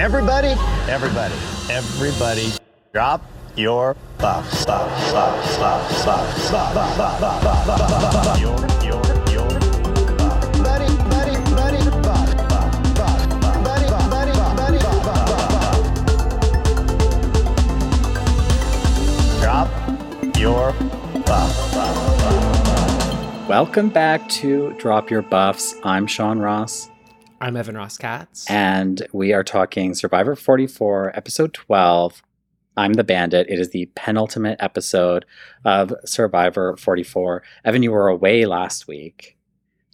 Everybody, everybody, everybody, drop your buff. Welcome back to Drop Your Buffs. I'm Sean Ross, I'm Evan Ross Katz. and we are talking Survivor 44, episode 12. I'm the Bandit. It is the penultimate episode of Survivor 44. Evan, you were away last week.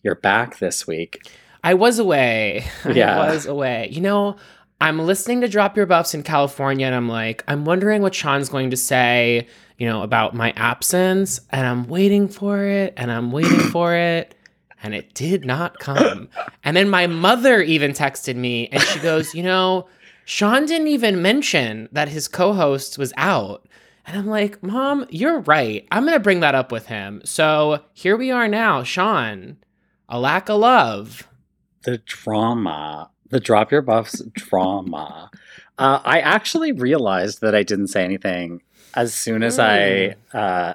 You're back this week. I was away. Yeah. I was away. You know, I'm listening to Drop Your Buffs in California and I'm like, I'm wondering what Sean's going to say, you know, about my absence. And I'm waiting for it and I'm waiting for it. And it did not come. And then my mother even texted me and she goes, You know, Sean didn't even mention that his co host was out. And I'm like, Mom, you're right. I'm going to bring that up with him. So here we are now. Sean, a lack of love. The drama, the Drop Your Buffs drama. Uh, I actually realized that I didn't say anything as soon as I uh,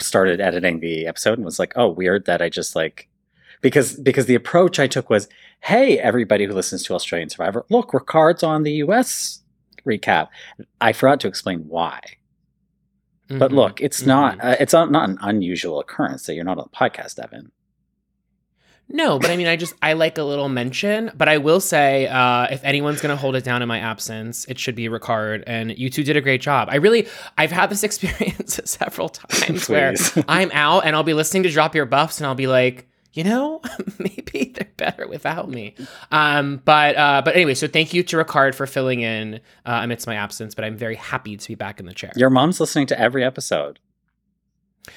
started editing the episode and was like, oh, weird that I just like because because the approach I took was, hey, everybody who listens to Australian Survivor, look, Ricard's on the US recap. I forgot to explain why. But Mhm. look, it's Mhm. not uh, it's not, not an unusual occurrence that you're not on the podcast, Evan. No, but I mean, I just I like a little mention. But I will say, uh, if anyone's gonna hold it down in my absence, it should be Ricard. And you two did a great job. I really, I've had this experience several times where I'm out and I'll be listening to Drop Your Buffs, and I'll be like, you know, maybe they're better without me. Um, but uh, but anyway, so thank you to Ricard for filling in uh, amidst my absence. But I'm very happy to be back in the chair. Your mom's listening to every episode.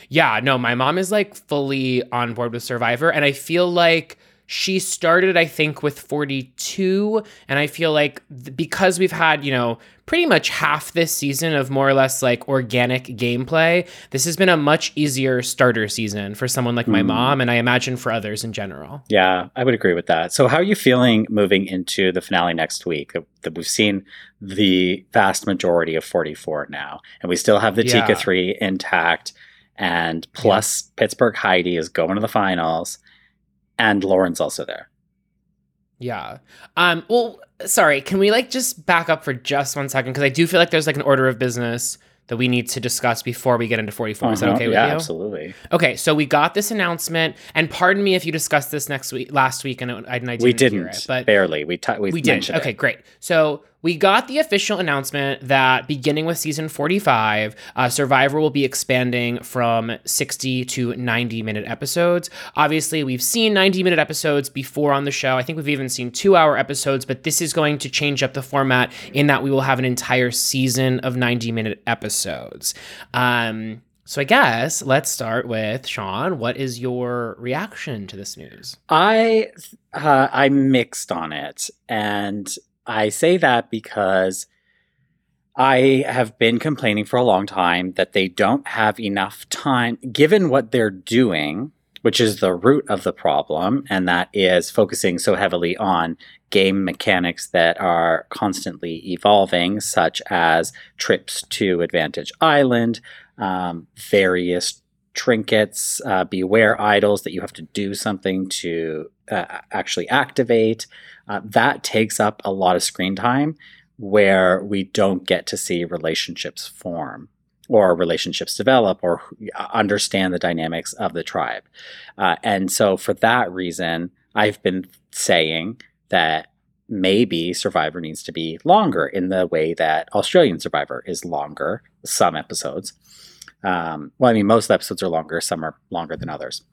Yeah, no, my mom is like fully on board with Survivor, and I feel like she started, I think, with 42, and I feel like because we've had, you know, pretty much half this season of more or less like organic gameplay, this has been a much easier starter season for someone like my Mm. mom, and I imagine for others in general. Yeah, I would agree with that. So, how are you feeling moving into the finale next week? That- we've seen the vast majority of 44 now, and we still have the Yeah. Tika 3 intact, and plus Pittsburgh Heidi is going to the finals, and Lauren's also there. Yeah. Um. Well, sorry. Can we like just back up for just one second because I do feel like there's like an order of business that we need to discuss before we get into 44. Is that Uh-huh. okay with yeah, you? absolutely. Okay, so we got this announcement, and pardon me if you discussed this next week, last week, and I, and I didn't, we didn't, it, but barely. We t- we, we did. Okay, great. So we got the official announcement that beginning with season 45, uh, Survivor will be expanding from 60 to 90 minute episodes. Obviously, we've seen 90 minute episodes before on the show. I think we've even seen two hour episodes, but this is going to change up the format in that we will have an entire season of 90 minute episodes. Um, so I guess let's start with Sean. What is your reaction to this news? I uh, I'm mixed on it, and I say that because I have been complaining for a long time that they don't have enough time, given what they're doing, which is the root of the problem, and that is focusing so heavily on game mechanics that are constantly evolving, such as trips to Advantage Island, um, various trinkets, uh, beware idols that you have to do something to uh, actually activate. Uh, that takes up a lot of screen time where we don't get to see relationships form or relationships develop or uh, understand the dynamics of the tribe. Uh, and so, for that reason, I've been saying that maybe Survivor needs to be longer in the way that Australian Survivor is longer, some episodes. Um, well, I mean, most episodes are longer, some are longer than others.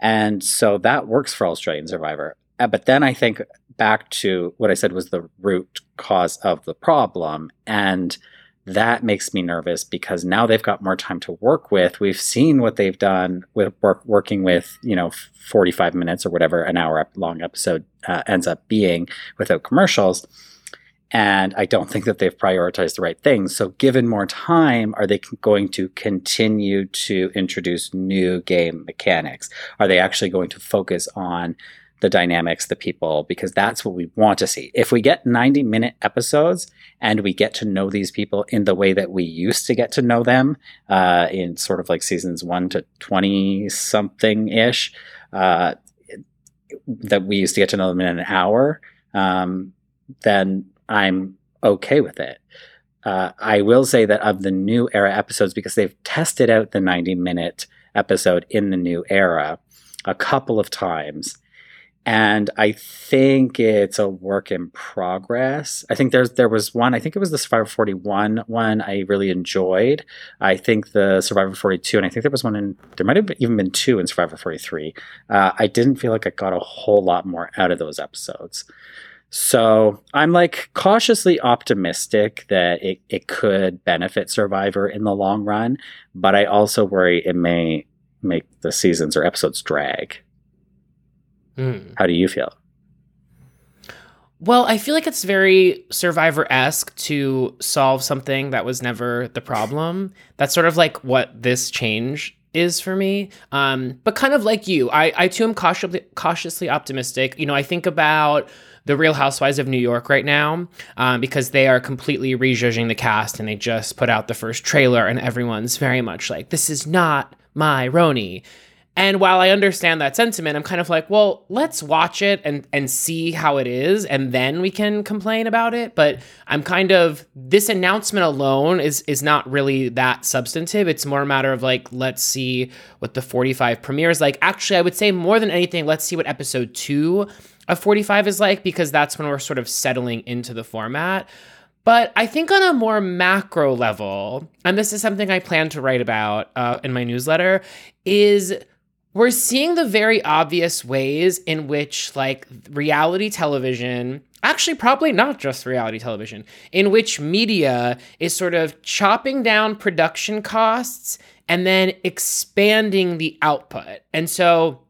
And so that works for Australian Survivor. Uh, but then I think back to what I said was the root cause of the problem. And that makes me nervous because now they've got more time to work with. We've seen what they've done with work, working with, you know, 45 minutes or whatever an hour long episode uh, ends up being without commercials. And I don't think that they've prioritized the right things. So, given more time, are they going to continue to introduce new game mechanics? Are they actually going to focus on the dynamics, the people, because that's what we want to see. If we get 90 minute episodes and we get to know these people in the way that we used to get to know them uh, in sort of like seasons one to 20 something ish, uh, that we used to get to know them in an hour, um, then I'm okay with it. Uh, I will say that of the new era episodes, because they've tested out the 90 minute episode in the new era a couple of times. And I think it's a work in progress. I think there's there was one. I think it was the Survivor 41 one. I really enjoyed. I think the Survivor 42, and I think there was one in. There might have even been two in Survivor 43. Uh, I didn't feel like I got a whole lot more out of those episodes. So I'm like cautiously optimistic that it, it could benefit Survivor in the long run, but I also worry it may make the seasons or episodes drag. Mm. How do you feel? Well, I feel like it's very Survivor esque to solve something that was never the problem. That's sort of like what this change is for me. Um, but kind of like you, I, I too am cautiously, cautiously optimistic. You know, I think about the Real Housewives of New York right now um, because they are completely rejudging the cast and they just put out the first trailer and everyone's very much like, this is not my RHONY. And while I understand that sentiment, I'm kind of like, well, let's watch it and and see how it is, and then we can complain about it. But I'm kind of this announcement alone is is not really that substantive. It's more a matter of like, let's see what the 45 premieres like. Actually, I would say more than anything, let's see what episode two of 45 is like because that's when we're sort of settling into the format. But I think on a more macro level, and this is something I plan to write about uh, in my newsletter, is we're seeing the very obvious ways in which like reality television actually probably not just reality television in which media is sort of chopping down production costs and then expanding the output. And so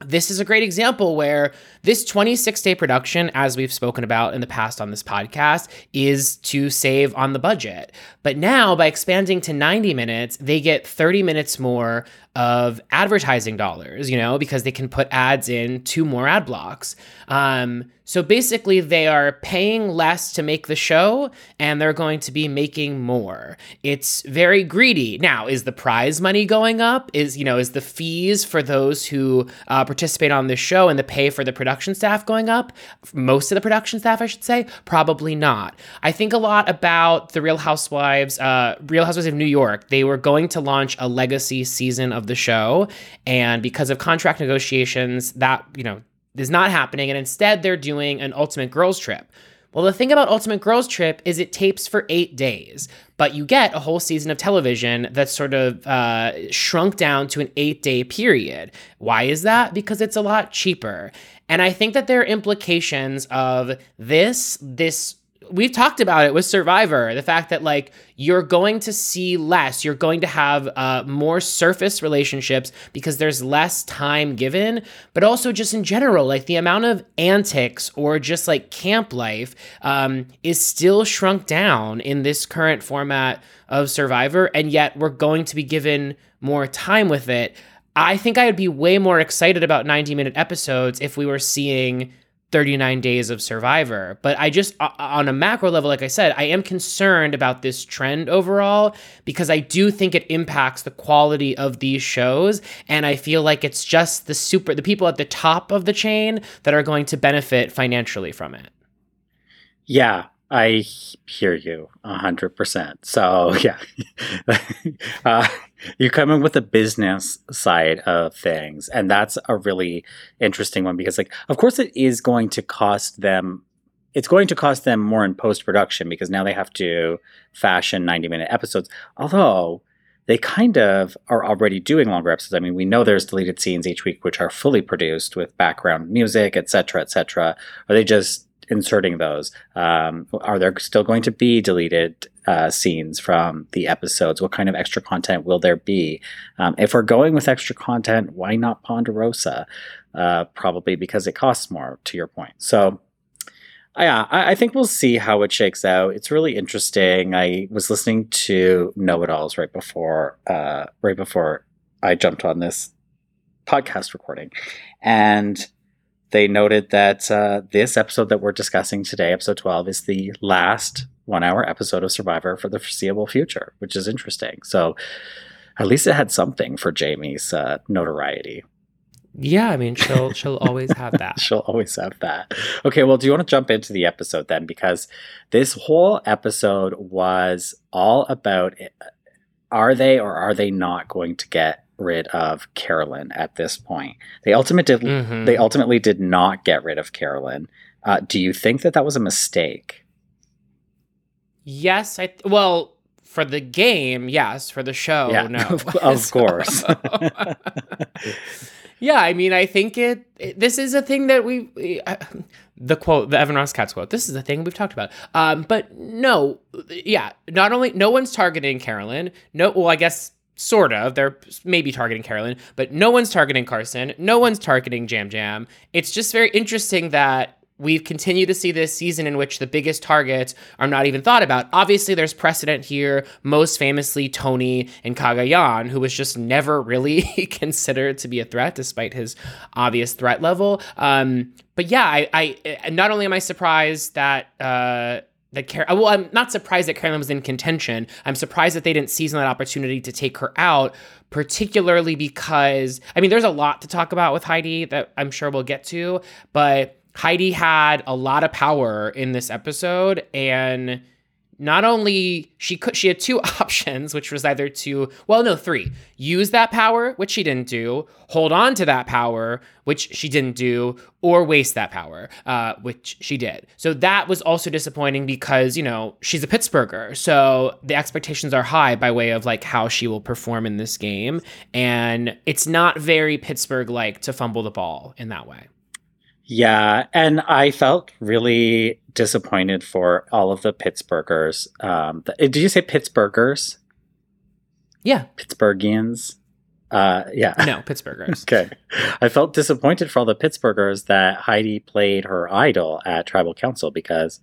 this is a great example where this 26 day production, as we've spoken about in the past on this podcast, is to save on the budget. But now, by expanding to 90 minutes, they get 30 minutes more of advertising dollars, you know, because they can put ads in two more ad blocks. Um, so basically, they are paying less to make the show and they're going to be making more. It's very greedy. Now, is the prize money going up? Is, you know, is the fees for those who uh, participate on this show and the pay for the production staff going up? Most of the production staff, I should say, probably not. I think a lot about the Real Housewives, uh, Real Housewives of New York. They were going to launch a legacy season of the show. And because of contract negotiations, that, you know, is not happening. And instead, they're doing an Ultimate Girls Trip. Well, the thing about Ultimate Girls Trip is it tapes for eight days, but you get a whole season of television that's sort of uh, shrunk down to an eight day period. Why is that? Because it's a lot cheaper. And I think that there are implications of this, this we've talked about it with Survivor, the fact that like you're going to see less, you're going to have uh, more surface relationships because there's less time given, but also just in general, like the amount of antics or just like camp life um, is still shrunk down in this current format of Survivor, and yet we're going to be given more time with it. I think I would be way more excited about 90 minute episodes if we were seeing 39 days of survivor. But i just on a macro level like i said i am concerned about this trend overall because i do think it impacts the quality of these shows. And i feel like it's just the super the people at the top of the chain that are going to benefit financially from it. Yeah I hear you a hundred percent. So yeah, uh, you come in with the business side of things, and that's a really interesting one because, like, of course, it is going to cost them. It's going to cost them more in post production because now they have to fashion ninety minute episodes. Although they kind of are already doing longer episodes. I mean, we know there's deleted scenes each week which are fully produced with background music, etc., etc. Are they just inserting those? Um, are there still going to be deleted uh, scenes from the episodes? What kind of extra content will there be? Um, if we're going with extra content, why not Ponderosa? Uh, probably because it costs more, to your point. So, yeah, I, I, think we'll see how it shakes out. It's really interesting. I was listening to Know It Alls right before, uh, right before I jumped on this podcast recording, and they noted that uh, this episode that we're discussing today, episode 12, is the last one hour episode of Survivor for the foreseeable future, which is interesting. So at least it had something for Jaime's uh, notoriety. Yeah, I mean, she'll she'll always have that. She'll always have that. Okay, well, do you want to jump into the episode then? Because this whole episode was all about are they or are they not going to get rid of Carolyn at this point? They ultimately did, Mhm. they ultimately did not get rid of Carolyn. Uh, do you think that that was a mistake? Yes, I th- well for the game, yes. For the show, Yeah, no, of course. yeah, I mean, I think it, it- This is a thing that we. we- uh, the quote, the Evan Ross Katz quote. This is a thing we've talked about. Um, but no, yeah. Not only no one's targeting Carolyn. No, well, I guess sort of. They're maybe targeting Carolyn, but no one's targeting Carson. No one's targeting Yam Yam. It's just very interesting that we've continued to see this season in which the biggest targets are not even thought about. Obviously, there's precedent here, most famously Tony and Cagayan, who was just never really considered to be a threat despite his obvious threat level. Um, but yeah, I, I not only am I surprised that uh, that well, I'm not surprised that Carolyn was in contention. I'm surprised that they didn't seize on that opportunity to take her out, particularly because I mean, there's a lot to talk about with Heidi that I'm sure we'll get to, but Heidi had a lot of power in this episode and not only she could she had two options which was either to well no three use that power which she didn't do hold on to that power which she didn't do or waste that power uh, which she did. So that was also disappointing because you know she's a pittsburgher so the expectations are high by way of like how she will perform in this game. And it's not very pittsburgh like to fumble the ball in that way Yeah, and I felt really disappointed for all of the Pittsburghers. Um, th- did you say Pittsburghers? yeah Pittsburghians? Uh, yeah. no pittsburghers Okay. I felt disappointed for all the Pittsburghers that Heidi played her idol at Tribal Council because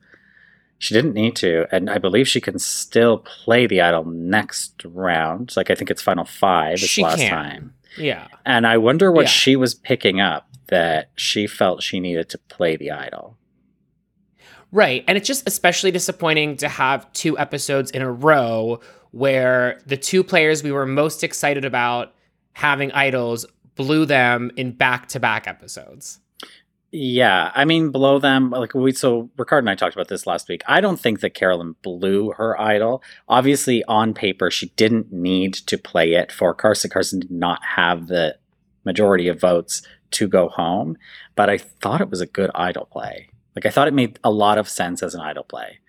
she didn't need to. And I believe she can still play the idol next round. Like, I think it's final five. It's She last can. time. Yeah And I wonder what Yeah. she was picking up that she felt she needed to play the idol. Right. And it's just especially disappointing to have two episodes in a row where the two players we were most excited about having idols blew them in back to back episodes. Yeah, I mean, below them, like we so Ricard and I talked about this last week. I don't think that Carolyn blew her idol. Obviously, on paper, she didn't need to play it for Carson. Carson did not have the majority of votes to go home, but I thought it was a good idol play. Like I thought it made a lot of sense as an idol play.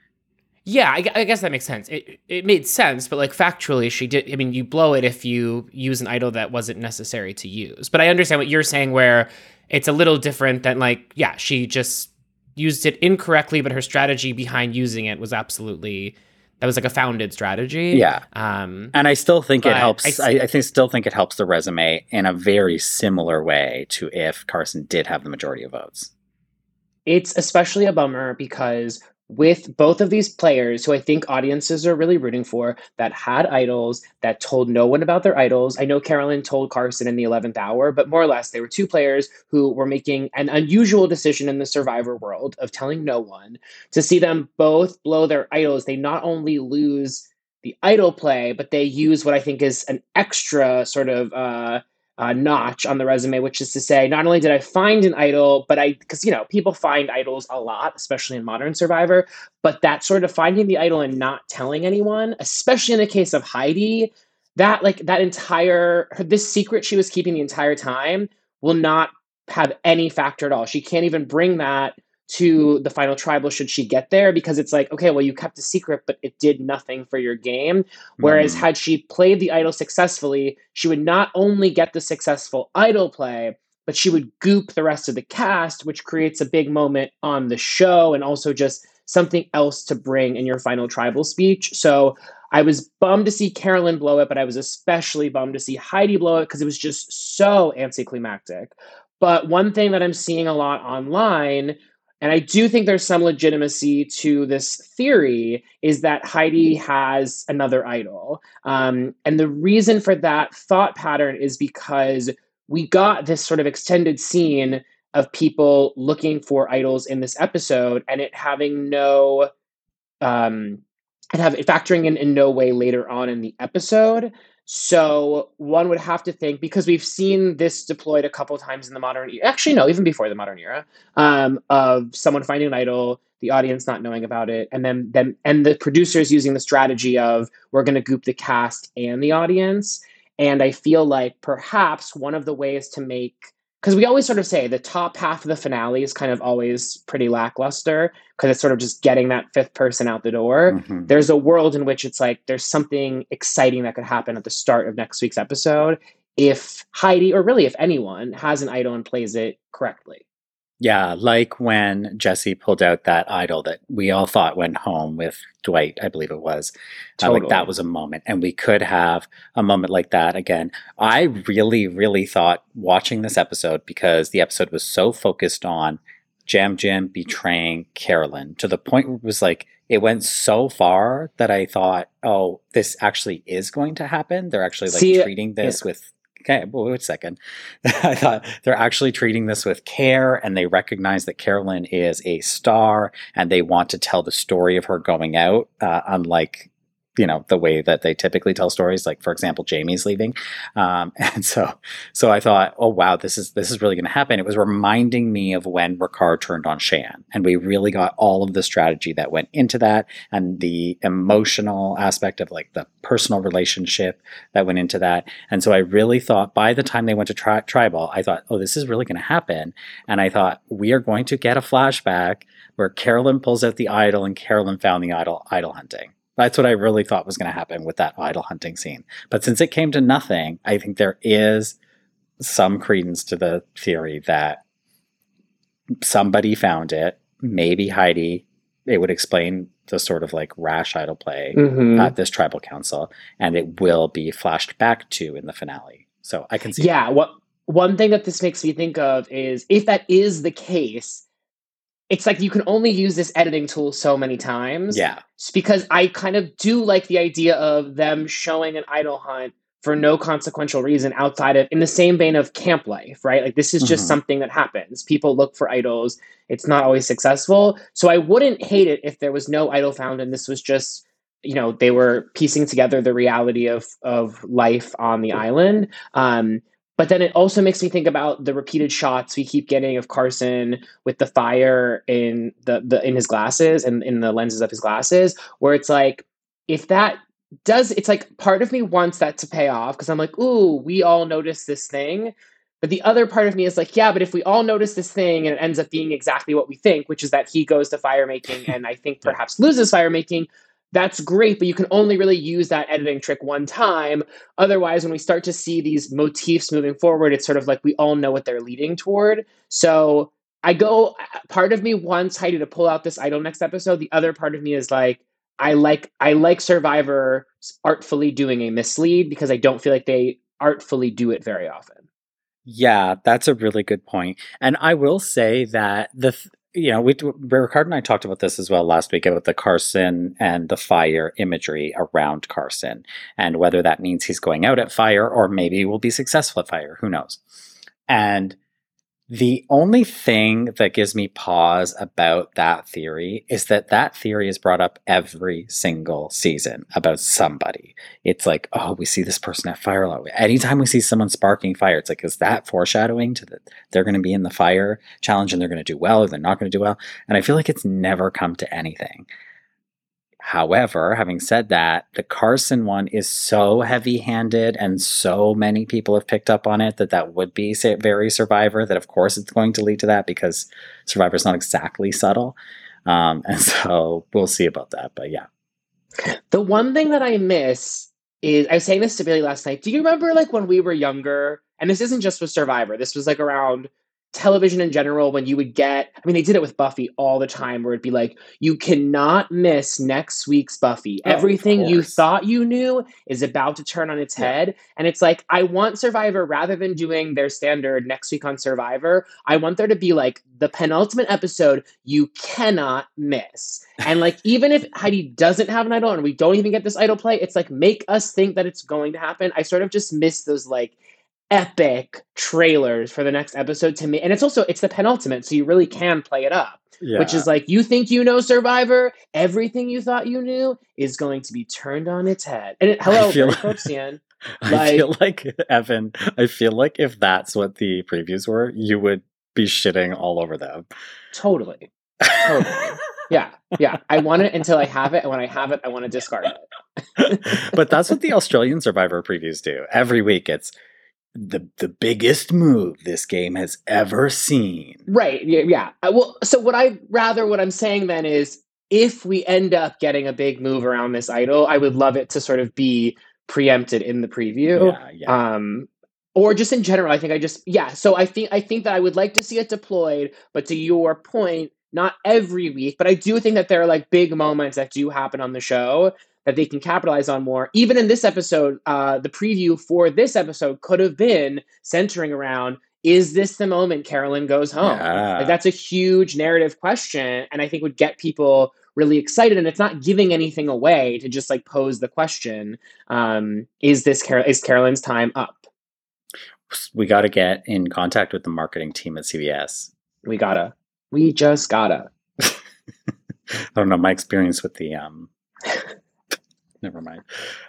Yeah, I, I guess that makes sense. It, it made sense, but like factually, she did. I mean, you blow it if you use an idol that wasn't necessary to use. But I understand what you're saying, where it's a little different than like, yeah, she just used it incorrectly, but her strategy behind using it was absolutely that was like a founded strategy. Yeah. Um, And I still think it But helps. I think still think it helps the resume in a very similar way to if Carson did have the majority of votes. it's especially a bummer because with both of these players who I think audiences are really rooting for that had idols that told no one about their idols. I know Carolyn told Carson in the 11th hour, but more or less they were two players who were making an unusual decision in the survivor world of telling no one to see them both blow their idols. They not only lose the idol play, but they use what I think is an extra sort of uh uh, notch on the resume, which is to say, not only did I find an idol, but I, because, you know, people find idols a lot, especially in Modern Survivor, but that sort of finding the idol and not telling anyone, especially in the case of Heidi, that, like, that entire, her, this secret she was keeping the entire time will not have any factor at all. She can't even bring that to the final tribal should she get there because it's like, okay, well, you kept a secret, but it did nothing for your game. Whereas Mm. had she played the idol successfully, she would not only get the successful idol play, but she would goop the rest of the cast, which creates a big moment on the show and also just something else to bring in your final tribal speech. So I was bummed to see Carolyn blow it, but I was especially bummed to see Heidi blow it because it was just so anticlimactic. But one thing that I'm seeing a lot online and I do think there's some legitimacy to this theory is that Heidi has another idol. Um, and the reason for that thought pattern is because we got this sort of extended scene of people looking for idols in this episode and it having no um and have factoring in in no way later on in the episode so one would have to think because we've seen this deployed a couple times in the modern era. Actually, no, even before the modern era, um, of someone finding an idol, the audience not knowing about it, and then then and the producers using the strategy of we're going to goop the cast and the audience. And I feel like perhaps one of the ways to make because we always sort of say the top half of the finale is kind of always pretty lackluster because it's sort of just getting that fifth person out the door. Mm-hmm. There's a world in which it's like there's something exciting that could happen at the start of next week's episode if Heidi, or really if anyone, has an idol and plays it correctly. Yeah, like when Jesse pulled out that idol that we all thought went home with Dwight, I believe it was. Totally. Uh, like that was a moment. And we could have a moment like that again. I really, really thought watching this episode, because the episode was so focused on Yam Yam betraying Carolyn to the point where it was like, it went so far that I thought, oh, this actually is going to happen. They're actually like See, treating this yeah. with okay, well, wait a second. I thought they're actually treating this with care and they recognize that Carolyn is a star and they want to tell the story of her going out, uh, unlike you know the way that they typically tell stories like for example jaime's leaving. Um, and so so i thought oh wow this is this is really going to happen. It was reminding me of when ricard turned on shan and we really got all of the strategy that went into that and the emotional aspect of like the personal relationship that went into that. And so i really thought by the time they went to tri- tribal i thought oh this is really going to happen. And i thought we are going to get a flashback where carolyn pulls out the idol and carolyn found the idol idol hunting that's what I really thought was going to happen with that idol hunting scene. But since it came to nothing, I think there is some credence to the theory that somebody found it, maybe Heidi. It would explain the sort of like rash idol play mm-hmm. at this tribal council, and it will be flashed back to in the finale. So I can see. Yeah. That. What one thing that this makes me think of is if that is the case, it's like you can only use this editing tool so many times. Yeah. It's because I kind of do like the idea of them showing an idol hunt for no consequential reason outside of in the same vein of camp life, right? Like this is just mm-hmm. something that happens. People look for idols. It's not always successful. So I wouldn't hate it if there was no idol found and this was just you know they were piecing together the reality of of life on the island um but then it also makes me think about the repeated shots we keep getting of Carson with the fire in the, the in his glasses and in the lenses of his glasses, where it's like, if that does it's like part of me wants that to pay off because I'm like, ooh, we all notice this thing. But the other part of me is like, yeah, but if we all notice this thing and it ends up being exactly what we think, which is that he goes to fire making and I think perhaps loses fire making, that's great, but you can only really use that editing trick one time. Otherwise, when we start to see these motifs moving forward, it's sort of like we all know what they're leading toward. So I go, part of me wants Heidi to pull out this idol next episode. The other part of me is like, I like I like Survivor artfully doing a mislead because I don't feel like they artfully do it very often. Yeah, that's a really good point. And I will say that the you know, we Ricard and I talked about this as well last week about the Carson and the fire imagery around Carson, and whether that means he's going out at fire or maybe will be successful at fire. Who knows? And the only thing that gives me pause about that theory is that that theory is brought up every single season about somebody. It's like, oh, we see this person at fire. Anytime we see someone sparking fire, it's like, is that foreshadowing to that they're going to be in the fire challenge and they're going to do well or they're not going to do well? And I feel like it's never come to anything. However, having said that, the Carson one is so heavy handed and so many people have picked up on it that that would be very Survivor, that of course it's going to lead to that because Survivor is not exactly subtle. Um, and so we'll see about that. But yeah. The one thing that I miss is I was saying this to Billy last night. Do you remember like when we were younger? And this isn't just with Survivor, this was like around television in general when you would get i mean they did it with buffy all the time where it'd be like you cannot miss next week's buffy. Oh, everything you thought you knew is about to turn on its yeah. head. And it's like i want survivor rather than doing their standard next week on survivor i want there to be like the penultimate episode you cannot miss. And like even if heidi doesn't have an idol and we don't even get this idol play it's like make us think that it's going to happen. I sort of just miss those like epic trailers for the next episode to me. And it's also it's the penultimate, so you really can play it up. Yeah. Which is like you think you know Survivor, everything you thought you knew is going to be turned on its head. And it, hello, feel- Frank Kopsian. I feel like Evan. I feel like if that's what the previews were, you would be shitting all over them. Totally. Totally. Yeah. Yeah. I want it until I have it. And when I have it, I want to discard it. but that's what the Australian Survivor previews do. Every week it's the the biggest move this game has ever seen. Right. Yeah. yeah. Uh, Well, so what I rather what I'm saying then is if we end up getting a big move around this idol, I would love it to sort of be preempted in the preview. Yeah, yeah. Um or just in general, I think I just yeah. So I think I think that I would like to see it deployed, but to your point, not every week, but I do think that there are like big moments that do happen on the show that they can capitalize on more. Even in this episode, uh, the preview for this episode could have been centering around is this the moment Carolyn goes home? Yeah. Like that's a huge narrative question, and I think would get people really excited. And it's not giving anything away to just like pose the question: um, Is this Carol? Is Carolyn's time up? we got to get in contact with the marketing team at CBS. We gotta. We just gotta. I don't know my experience with the um. Never mind.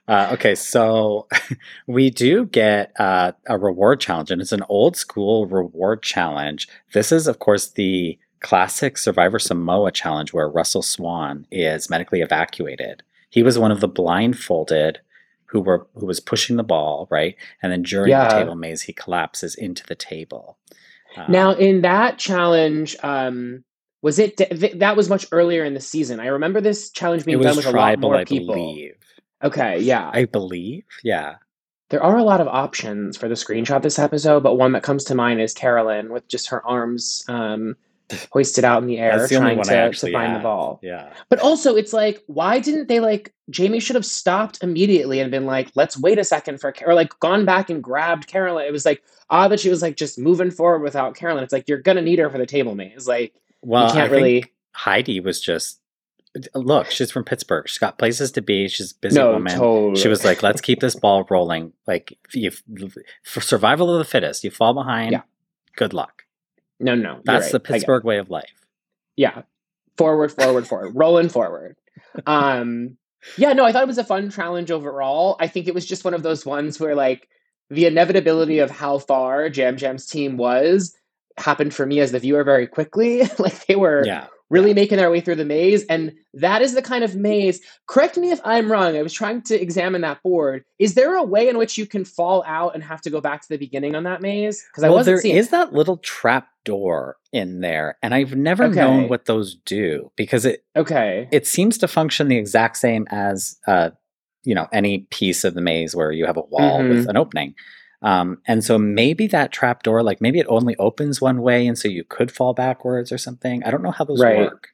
Uh, okay, so we do get uh, a reward challenge, and it's an old school reward challenge. This is, of course, the classic Survivor Samoa challenge where Russell Swan is medically evacuated. He was one of the blindfolded who were who was pushing the ball, right? And then during Yeah. the table maze, he collapses into the table. Um, Now, in that challenge, um, was it th- that was much earlier in the season? I remember this challenge being done with a lot tribal, more I people. believe. Okay, yeah. I believe, yeah. There are a lot of options for the screenshot this episode, but one that comes to mind is Carolyn with just her arms um, hoisted out in the air, the trying to, to actually find the ball. Yeah. But also, it's like, why didn't they like? Jaime should have stopped immediately and been like, "Let's wait a second for," Car-, or like gone back and grabbed Carolyn. It was like odd that she was like just moving forward without Carolyn. It's like you're gonna need her for the table It's Like Well, you can't I really. Heidi was just look. She's from Pittsburgh. She's got places to be. She's a busy No, woman. totally. She was like, "Let's keep this ball rolling." Like, you, for survival of the fittest, you fall behind. Yeah. Good luck. No, no, That's right. the I get it. Pittsburgh way of life. yeah forward forward forward rolling forward um yeah no i thought it was a fun challenge overall i think it was just one of those ones where like the inevitability of how far yam yam's team was happened for me as the viewer very quickly like they were Yeah. Really making their way through the maze and that is the kind of maze correct me if i'm wrong i was trying to examine that board is there a way in which you can fall out and have to go back to the beginning on that maze because i well, wasn't there seeing is that little trap door in there, and I've never Okay. known what those do because it okay it seems to function the exact same as uh, you know any piece of the maze where you have a wall Mhm. with an opening. Um, and so maybe that trap door, like maybe it only opens one way, and so you could fall backwards or something. I don't know how those Right. work.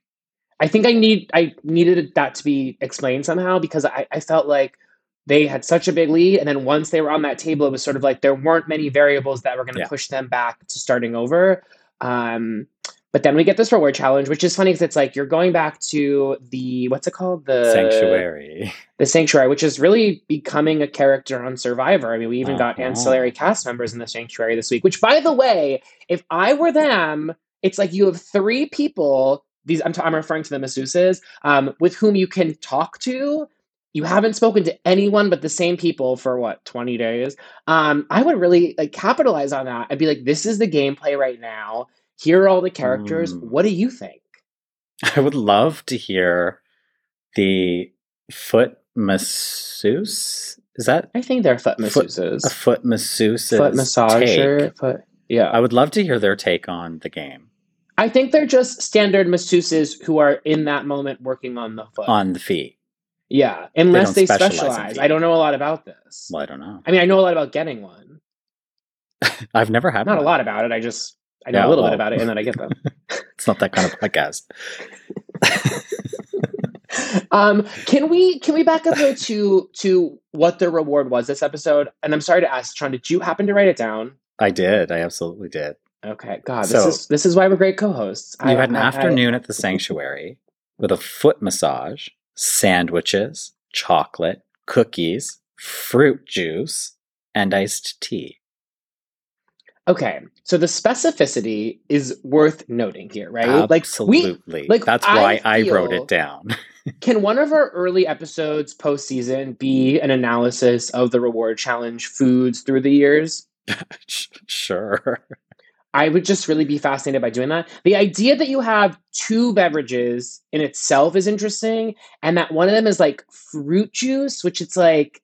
I think I need I needed that to be explained somehow because I, I felt like they had such a big lead, and then once they were on that table, it was sort of like there weren't many variables that were going to Yeah. push them back to starting over. Um, but then we get this reward challenge, which is funny because it's like you're going back to the what's it called the Sanctuary. the sanctuary, which is really becoming a character on Survivor. I mean, we even got Uh-huh. ancillary cast members in the sanctuary this week. Which, by the way, if I were them, it's like you have three people. These I'm, t- I'm referring to the masseuses um, with whom you can talk to. You haven't spoken to anyone but the same people for what 20 days. Um, I would really like capitalize on that and be like, "This is the gameplay right now. Here are all the characters. Mm. What do you think?" I would love to hear the foot masseuse. Is that I think they're foot Foot- masseuses, a foot masseuse? foot massager, foot. Yeah, I would love to hear their take on the game I think they're just standard masseuses who are in that moment working on the foot. on the feet. yeah, unless don't they, specialize specialize. I don't know a lot about this. Well, I don't know. I mean, I know a lot about getting one. I've never had Not a lot about it. I just I know Yeah, a little well. bit about it, and then I get them. It's not that kind of podcast. um, can we can we back up though to to what the reward was this episode? And I'm sorry to ask, Sean, did you happen to write it down? I did. I absolutely did. Okay, God, this So- is this is why we're great co-hosts. You I- had an I- I- afternoon at the sanctuary with a foot massage, sandwiches, chocolate, cookies, fruit juice, and iced tea. Okay, so the specificity is worth noting here, right? Absolutely. like, That's I why I wrote it down. Can one of our early episodes postseason be an analysis of the reward challenge foods through the years? sure. I would just really be fascinated by doing that. The idea that you have two beverages in itself is interesting, and that one of them is like fruit juice, which it's like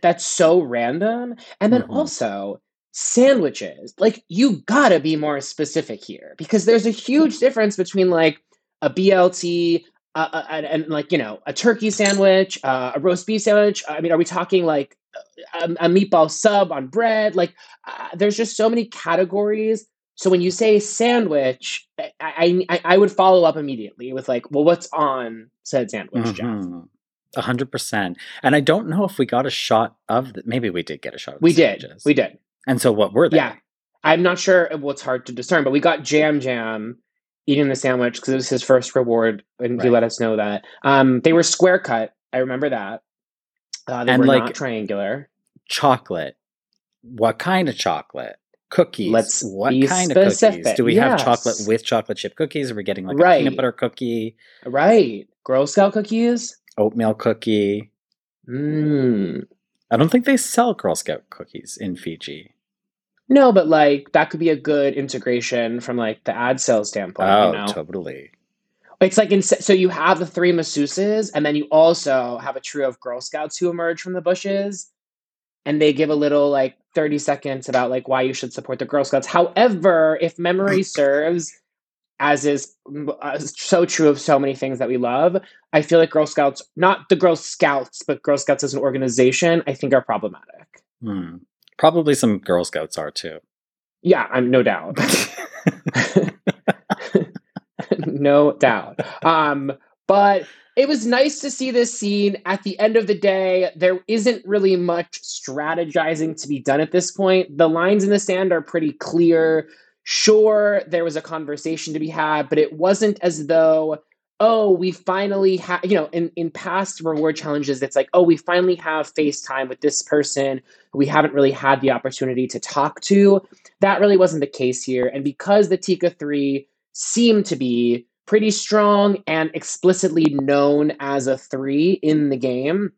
that's so random. And then Mhm. also sandwiches. Like you gotta be more specific here because there's a huge difference between like a BLT. Uh, uh, and, and like you know a turkey sandwich uh, a roast beef sandwich i mean are we talking like a, a meatball sub on bread like uh, there's just so many categories so when you say sandwich I, I I- would follow up immediately with like well what's on said sandwich jeff Mhm. A hundred percent. And I don't know if we got a shot of the, maybe we did get a shot of the we did we did And so what were they? Yeah. I'm not sure what's hard to discern, but we got Yam Yam eating the sandwich because it was his first reward, and he let us know that. Um, they were square cut. I remember that. Uh, they And, were like, not triangular. Chocolate. What kind of chocolate? Cookies. Let's what kind of cookies? Do we have chocolate with chocolate chip cookies? Are we getting like a peanut butter cookie, Right. Girl Scout cookies. oatmeal cookie? Mm. I don't think they sell Girl Scout cookies in Fiji. No, but like that could be a good integration from like the ad sales standpoint. oh, you know? totally. It's like in, so you have the three masseuses, and then you also have a trio of Girl Scouts who emerge from the bushes, and they give a little like thirty seconds about like why you should support the Girl Scouts. However, if memory serves, as is mm, uh, so true of so many things that we love, I feel like Girl Scouts, not the Girl Scouts, but Girl Scouts as an organization, I think are problematic. Hmm. Probably some Girl Scouts are too. Yeah, I'm no doubt. no doubt. Um, but it was nice to see this scene. At the end of the day, there isn't really much strategizing to be done at this point. The lines in the sand are pretty clear. Sure, there was a conversation to be had, but it wasn't as though, oh, we finally have, you know, in, in past reward challenges, it's like, oh, we finally have FaceTime with this person we haven't really had the opportunity to talk to. That really wasn't the case here. And because the Tika 3 seemed to be pretty strong and explicitly known as a three in the game,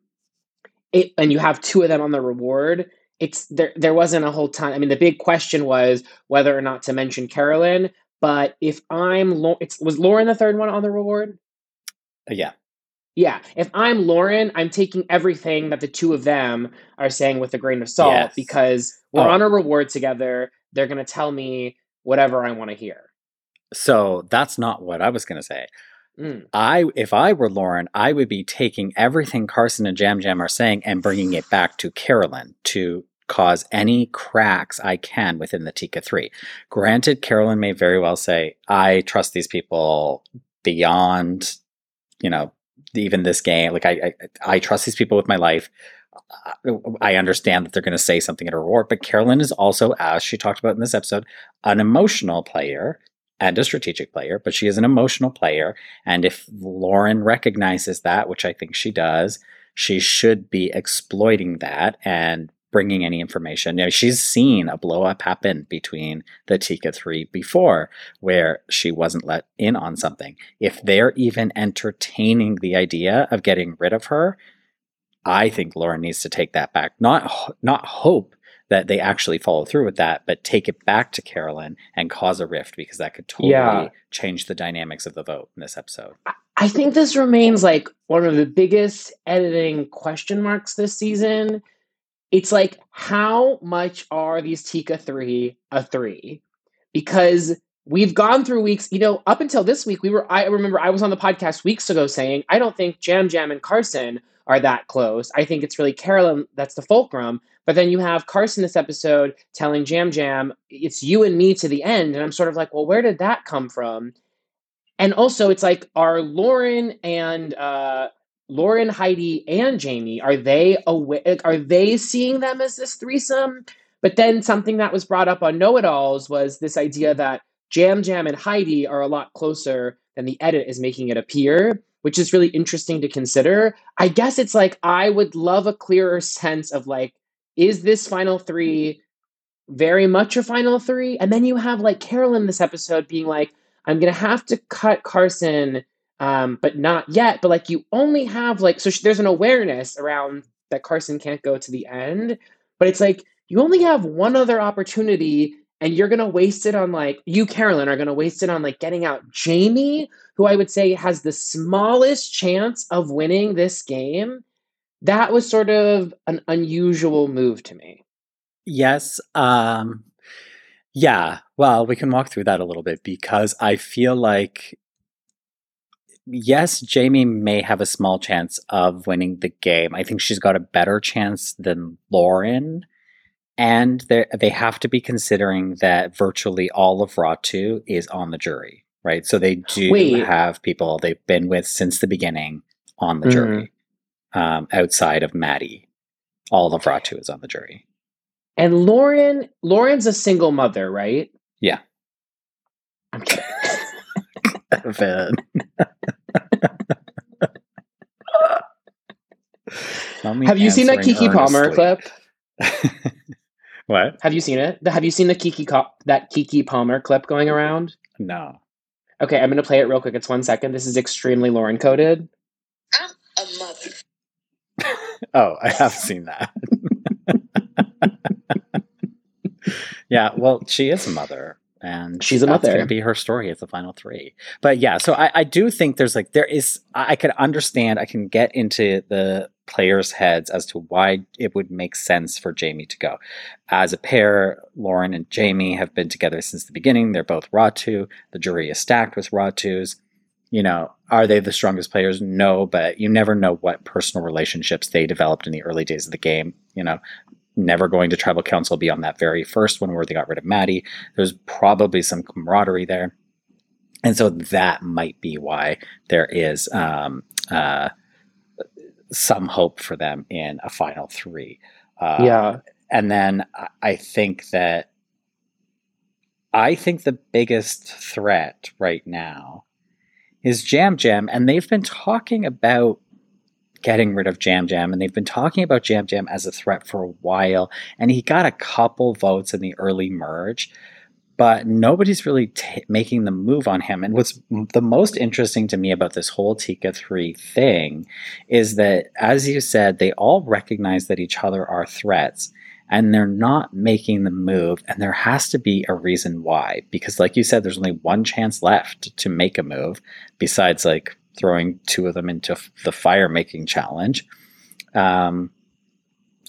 it and you have two of them on the reward. It's there. There wasn't a whole ton. I mean, the big question was whether or not to mention Carolyn. But if I'm, it's was Lauren the third one on the reward. yeah. Yeah, if I'm Lauren, I'm taking everything that the two of them are saying with a grain of salt Yes. because we're Oh. on a reward together. They're going to tell me whatever I want to hear. So that's not what I was going to say. Mm. I, if I were Lauren, I would be taking everything Carson and Yam Yam are saying and bringing it back to Carolyn to cause any cracks I can within the Tika 3. Granted, Carolyn may very well say, I trust these people beyond, you know, even this game. Like, I, I, I trust these people with my life. I- understand that they're going to say something at a reward, but Carolyn is also, as she talked about in this episode, an emotional player and a strategic player, but she is an emotional player. And if Lauren recognizes that, which I think she does, she should be exploiting that and bringing any information. You know, she's seen a blow up happen between the Tika 3 before where she wasn't let in on something. If they're even entertaining the idea of getting rid of her, I think Lauren needs to take that back. Not not hope that they actually follow through with that, but take it back to Carolyn and cause a rift because that could totally Yeah. change the dynamics of the vote in this episode. I think this remains like one of the biggest editing question marks this season. It's like, how much are these Tika 3 a three? Because we've gone through weeks, you know, up until this week, we were, I remember I was on the podcast weeks ago saying, I don't think Yam Yam and Carson are that close. I think it's really Carolyn that's the fulcrum. But then you have Carson this episode telling Yam Yam, it's you and me to the end. And I'm sort of like, well, where did that come from? And also, it's like, are Lauren and uh, Lauren, Heidi, and Jaime are they aware? Are they seeing them as this threesome? But then something that was brought up on Know It Alls was this idea that Yam Yam and Heidi are a lot closer than the edit is making it appear, which is really interesting to consider. I guess it's like I would love a clearer sense of like, is this final three very much a final three. And then you have like Carolyn this episode being like, I'm gonna have to cut Carson, um, but not yet. But like you only have like so sh- there's an awareness around that Carson can't go to the end, but it's like you only have one other opportunity and you're gonna waste it on like you, Carolyn, are gonna waste it on like getting out Jaime, who I would say has the smallest chance of winning this game. That was sort of an unusual move to me. Yes. Um, yeah. Well, we can walk through that a little bit because I feel like, yes, Jaime may have a small chance of winning the game. I think she's got a better chance than Lauren. And they have to be considering that virtually all of Ratu is on the jury, right? So they do Wait. have people they've been with since the beginning on the Mhm. jury, um, outside of Maddie. All of Ratu is on the jury. And Lauren, Lauren's a single mother, right? Yeah. I'm kidding. Evan. Not me Have you seen that answering Keke Palmer clip? what? Have you seen it? Have you seen the Kiki Co- that Keke Palmer clip going around? No. Okay, I'm gonna play it real quick. It's one second. This is extremely Lauren coded. I'm a mother. Oh, I have seen that. yeah, well, she is a mother. And She's that's going to be her story as the final three. But yeah, so I, I do think there's like there is I I can understand I can get into the players' heads as to why it would make sense for Jaime to go. As a pair, Lauren and Jaime have been together since the beginning. They're both Ratu. The jury is stacked with Ratus. You know, are they the strongest players? No, but you never know what personal relationships they developed in the early days of the game. You know, never going to tribal council beyond that very first one where they got rid of Maddie. There's probably some camaraderie there. And so that might be why there is um, uh, some hope for them in a final three. Uh, yeah. and then I- I think that I think the biggest threat right now is Yam Yam, and they've been talking about getting rid of Yam Yam, and they've been talking about Yam Yam as a threat for a while. And he got a couple votes in the early merge, but nobody's really t- making the move on him. And what's the most interesting to me about this whole Tika 3 thing is that, as you said, they all recognize that each other are threats and they're not making the move. And there has to be a reason why. Because, like you said, there's only one chance left to make a move, besides like throwing two of them into f- the fire making challenge. Um,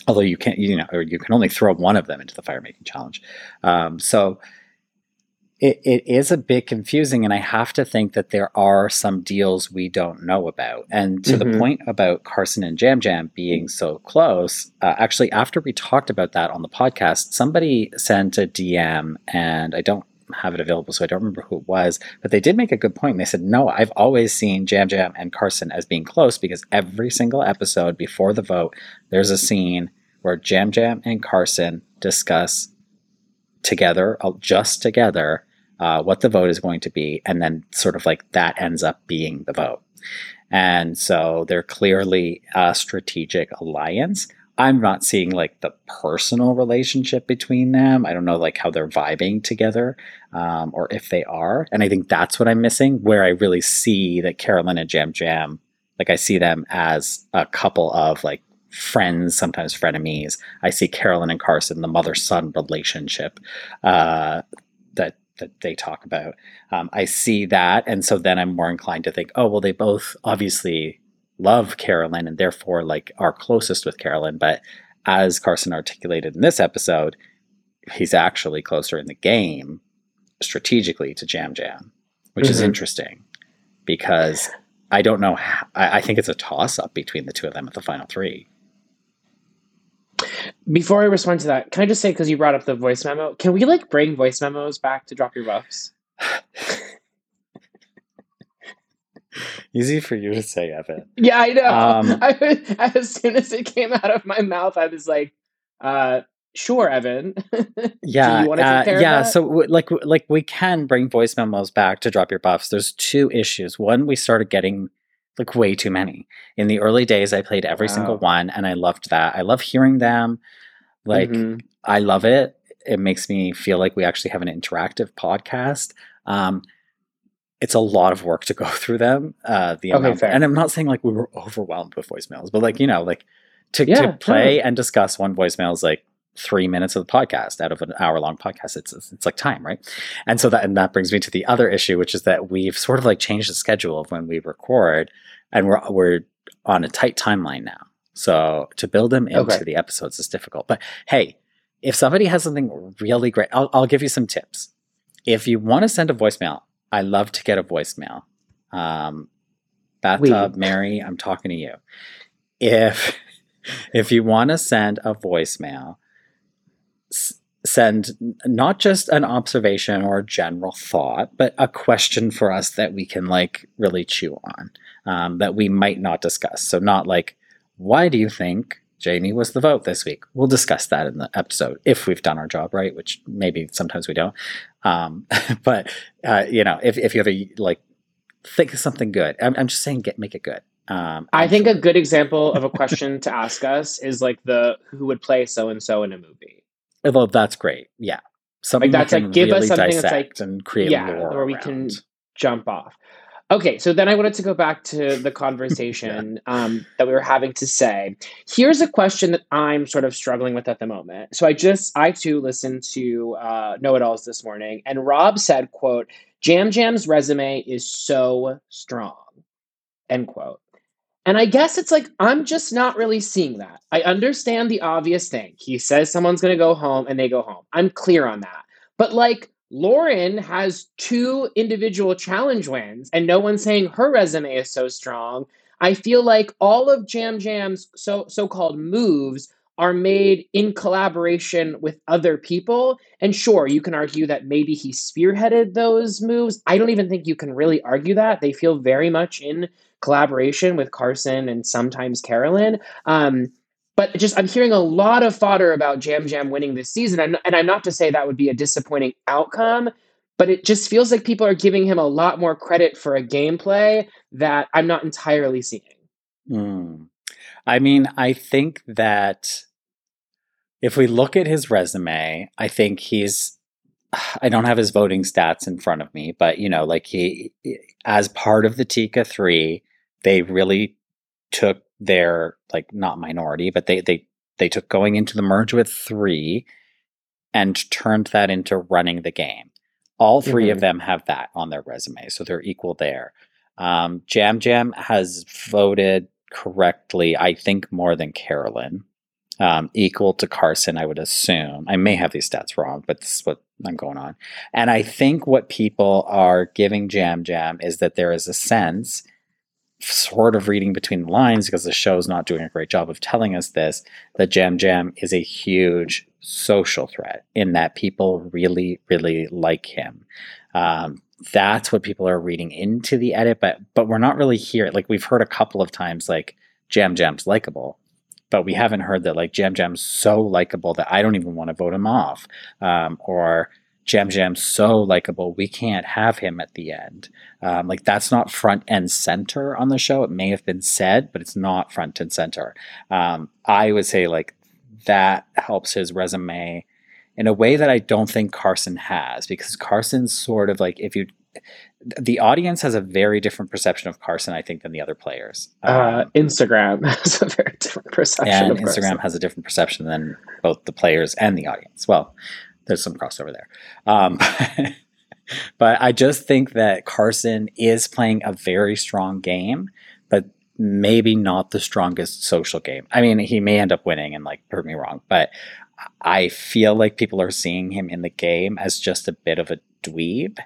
although you can't, you know, or you can only throw one of them into the fire making challenge. Um, so it, it is a bit confusing, and I have to think that there are some deals we don't know about. And to the Mhm. point about Carson and Yam Yam being so close, uh, actually, after we talked about that on the podcast, somebody sent a DM, and I don't have it available, so I don't remember who it was, but they did make a good point. They said, No, I've always seen Yam Yam and Carson as being close because every single episode before the vote, there's a scene where Yam Yam and Carson discuss together, uh, just together, uh, what the vote is going to be, and then sort of like that ends up being the vote. And so they're clearly a strategic alliance. I'm not seeing like the personal relationship between them. I don't know like how they're vibing together um, or if they are. And I think that's what I'm missing, where I really see that Carolyn and Yam Yam, like I see them as a couple of like friends, sometimes frenemies. I see Carolyn and Carson, the mother son relationship uh, that that they talk about. Um, I see that, and so then I'm more inclined to think, oh well, they both obviously love Carolyn and therefore like are closest with Carolyn. But as Carson articulated in this episode, he's actually closer in the game strategically to Yam Yam, which is Mhm. interesting because I don't know. How, I, I think it's a toss up between the two of them at the final three. Before I respond to that, can I just say because you brought up the voice memo, can we like bring voice memos back to drop your buffs? Easy for you to say, Evan. Yeah, I know. Um, I was, as soon as it came out of my mouth, I was like, uh, "Sure, Evan." Yeah, you wanna take uh, yeah. So w- like w- like we can bring voice memos back to drop your buffs. There's two issues. One, we started getting like way too many. In the early days, I played every single one, and I loved that. I love hearing them. Like Mhm. I love it. it makes me feel like we actually have an interactive podcast. Um, it's a lot of work to go through them. Uh, the Okay, amount, fair. and I'm not saying like we were overwhelmed with voicemails, but like you know, like to, Yeah, to play and discuss one voicemail is like three minutes of the podcast out of an hour long podcast. It's, it's it's like time, right? And so that and that brings me to the other issue, which is that we've sort of like changed the schedule of when we record, and we're we're on a tight timeline now. So to build them into Okay. the episodes is difficult. But hey, if somebody has something really great, I'll, I'll give you some tips. If you want to send a voicemail, I love to get a voicemail. Um, Bathtub. Mary, I'm talking to you. If if you want to send a voicemail, s- send not just an observation or a general thought, but a question for us that we can like really chew on, um, that we might not discuss. So not like, why do you think Jaime was the vote this week? We'll discuss that in the episode if we've done our job right, which maybe sometimes we don't. Um, but uh, you know, if if you have a like, think of something good. I'm, I'm just saying, get make it good. Um, I think a good example of a question to ask us is like the who would play so and so in a movie. Although that's great. Yeah. Something that's we like, give us something that's, like- and create yeah, where we can jump off. Okay, so then I wanted to go back to the conversation um, that we were having to say. Here's a question that I'm sort of struggling with at the moment. So I just, I too listened to uh, Know It Alls this morning, and Rob said, "quote Yam Yam's resume is so strong," end quote. And I guess it's like I'm just not really seeing that. I understand the obvious thing. He says someone's going to go home, and they go home. I'm clear on that. But like Lauren has two individual challenge wins, and no one's saying her resume is so strong. I feel like all of Yam Yam's so so-called moves are made in collaboration with other people. And sure, you can argue that maybe he spearheaded those moves. I don't even think you can really argue that. They feel very much in collaboration with Carson and sometimes Carolyn. Um, but just I'm hearing a lot of fodder about Yam Yam winning this season, and, and I'm not to say that would be a disappointing outcome, but it just feels like people are giving him a lot more credit for a gameplay that I'm not entirely seeing. Mm. I mean, I think that if we look at his resume, I think he's. I don't have his voting stats in front of me, but you know, like he, as part of the Tika three, they really took their like not minority, but they they they took going into the merge with three and turned that into running the game. All 3 of them have that on their resume, so they're equal there. Um, Yam Yam has voted correctly, I think, more than Carolyn, um, equal to Carson, I would assume. I may have these stats wrong, but this is what I'm going on. And I think what people are giving Yam Yam is that there is a sense, sort of reading between the lines, because the show's not doing a great job of telling us this, that Yam Yam is a huge social threat in that people really, really like him. Um, that's what people are reading into the edit, but but we're not really here. Like we've heard a couple of times, like Yam Yam's likable, but we haven't heard that like Yam Yam's so likable that I don't even want to vote him off, um, or Yam Yam's so likable we can't have him at the end. Um, like that's not front and center on the show. It may have been said, but it's not front and center. Um, I would say like that helps his resume in a way that I don't think Carson has because Carson's sort of like if you the audience has a very different perception of Carson I think than the other players. Uh, Um, Instagram has a very different perception and Instagram Carson. has a different perception than both the players and the audience. Well, there's some crossover there. Um, but I just think that Carson is playing a very strong game, but maybe not the strongest social game. I mean, he may end up winning and like prove me wrong, but I feel like people are seeing him in the game as just a bit of a dweeb.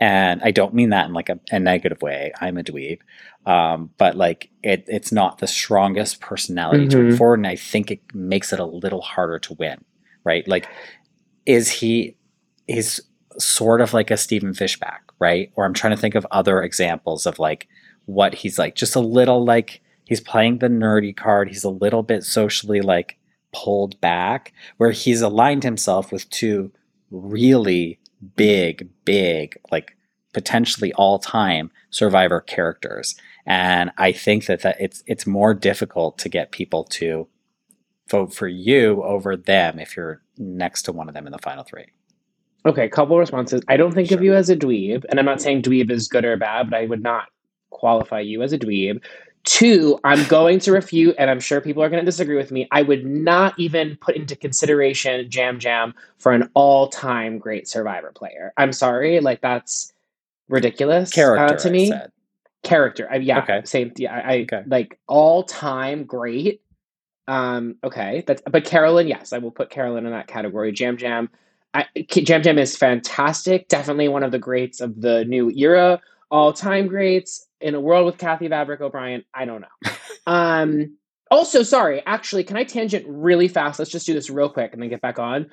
And I don't mean that in like a, a negative way. I'm a dweeb. Um, but like it, it's not the strongest personality to move Mhm. forward. And I think it makes it a little harder to win, right? Like, is he, he's sort of like a Stephen Fishbach, right? Or I'm trying to think of other examples of like what he's like, just a little like he's playing the nerdy card. He's a little bit socially like pulled back, where he's aligned himself with two really big, big, like potentially all time survivor characters. And I think that, that it's it's more difficult to get people to vote for you over them if you're next to one of them in the final three. Okay, couple responses. I don't think of you as a dweeb, and I'm not saying dweeb is good or bad, but I would not qualify you as a dweeb. Two, I'm going to refute, and I'm sure people are going to disagree with me. I would not even put into consideration Yam Yam for an all-time great Survivor player. I'm sorry, like that's ridiculous uh, Character to I me. Character, I, yeah, Okay. same. Yeah, I, I Okay. like all-time great. Um, okay, that's but Carolyn, yes, I will put Carolyn in that category. Yam Yam, I, Yam Yam is fantastic. Definitely one of the greats of the new era. All time greats in a world with Kathy Vavrick O'Brien. I don't know. um, also, sorry, actually, can I tangent really fast? Let's just do this real quick and then get back on.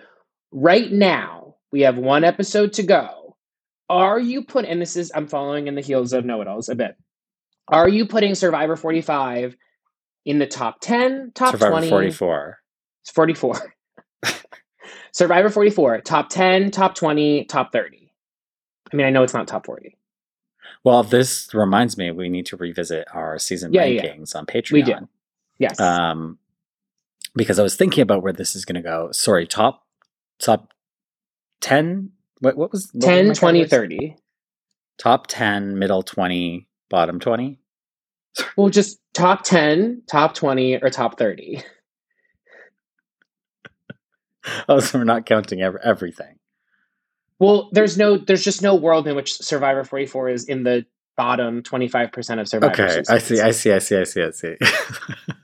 Right now, we have one episode to go. Are you put? And this is I'm following in the heels of Know It Alls a bit. Are you putting Survivor 45 in the top 10, top Survivor 20? 44. It's 44. Survivor 44, top 10, top 20, top 30. I mean, I know it's not top 40. Well, this reminds me we need to revisit our season Yeah, yeah. rankings on Patreon. We do. Yes. Um, because I was thinking about where this is going to go. Sorry, top top ten. What what was what 10, 20, categories? 30. Top ten, middle twenty, bottom twenty. Well, just top 10, top 20, or top 30. Oh, so we're not counting ev- everything. Well, there's no, there's just no world in which Survivor 44 is in the bottom 25% of Survivor Okay, I see. I see, I see, I see, I see.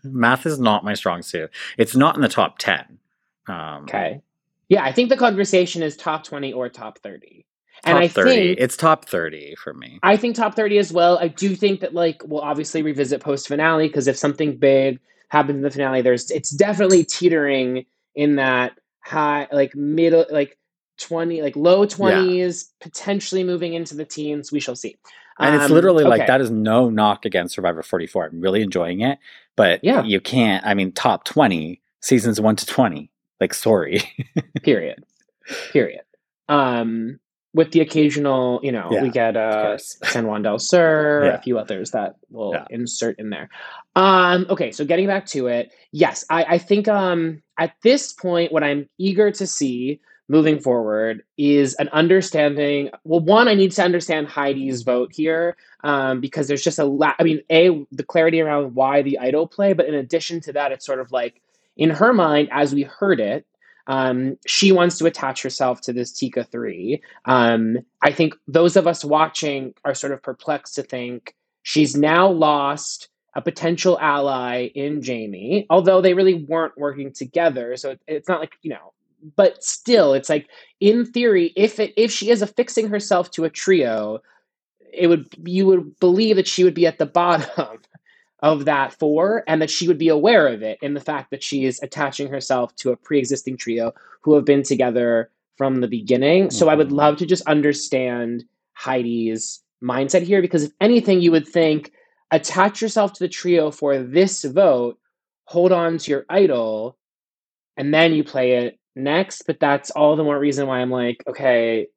Math is not my strong suit. It's not in the top ten. Um, Okay. Yeah, I think the conversation is top 20 or top 30. Top and I thirty. think it's top thirty for me. I think top 30 as well. I do think that like we'll obviously revisit post finale because if something big happens in the finale, there's it's definitely teetering in that high like middle like 20 like low 20s potentially moving into the teens we shall see And it's Um, literally like that is no knock against Survivor 44. I'm really enjoying it, but Yeah. you can't. I mean, top 20 seasons 1 to 20. Like, sorry. period period um with the occasional you know Yeah, we get uh. San Juan del Sur, Yeah. a few others that we'll Yeah. insert in there. Um, okay, so getting back to it, yes, I, I think um, at this point, what I'm eager to see moving forward is an understanding. Well, one, I need to understand Heidi's vote here um, because there's just a lot. I mean, a the clarity around why the idol play, but in addition to that, it's sort of like in her mind, as we heard it. Um, she wants to attach herself to this Tika 3. Um, I think those of us watching are sort of perplexed to think she's now lost a potential ally in Jaime, although they really weren't working together. So it- it's not like, you know, but still, it's like in theory, if it if she is affixing herself to a trio, it would you would believe that she would be at the bottom of that four and that she would be aware of it in the fact that she is attaching herself to a pre-existing trio who have been together from the beginning. So I would Mhm. love to just understand Heidi's mindset here because if anything you would think attach yourself to the trio for this vote, hold on to your idol and then you play it next, but that's all the more reason why I'm like, okay,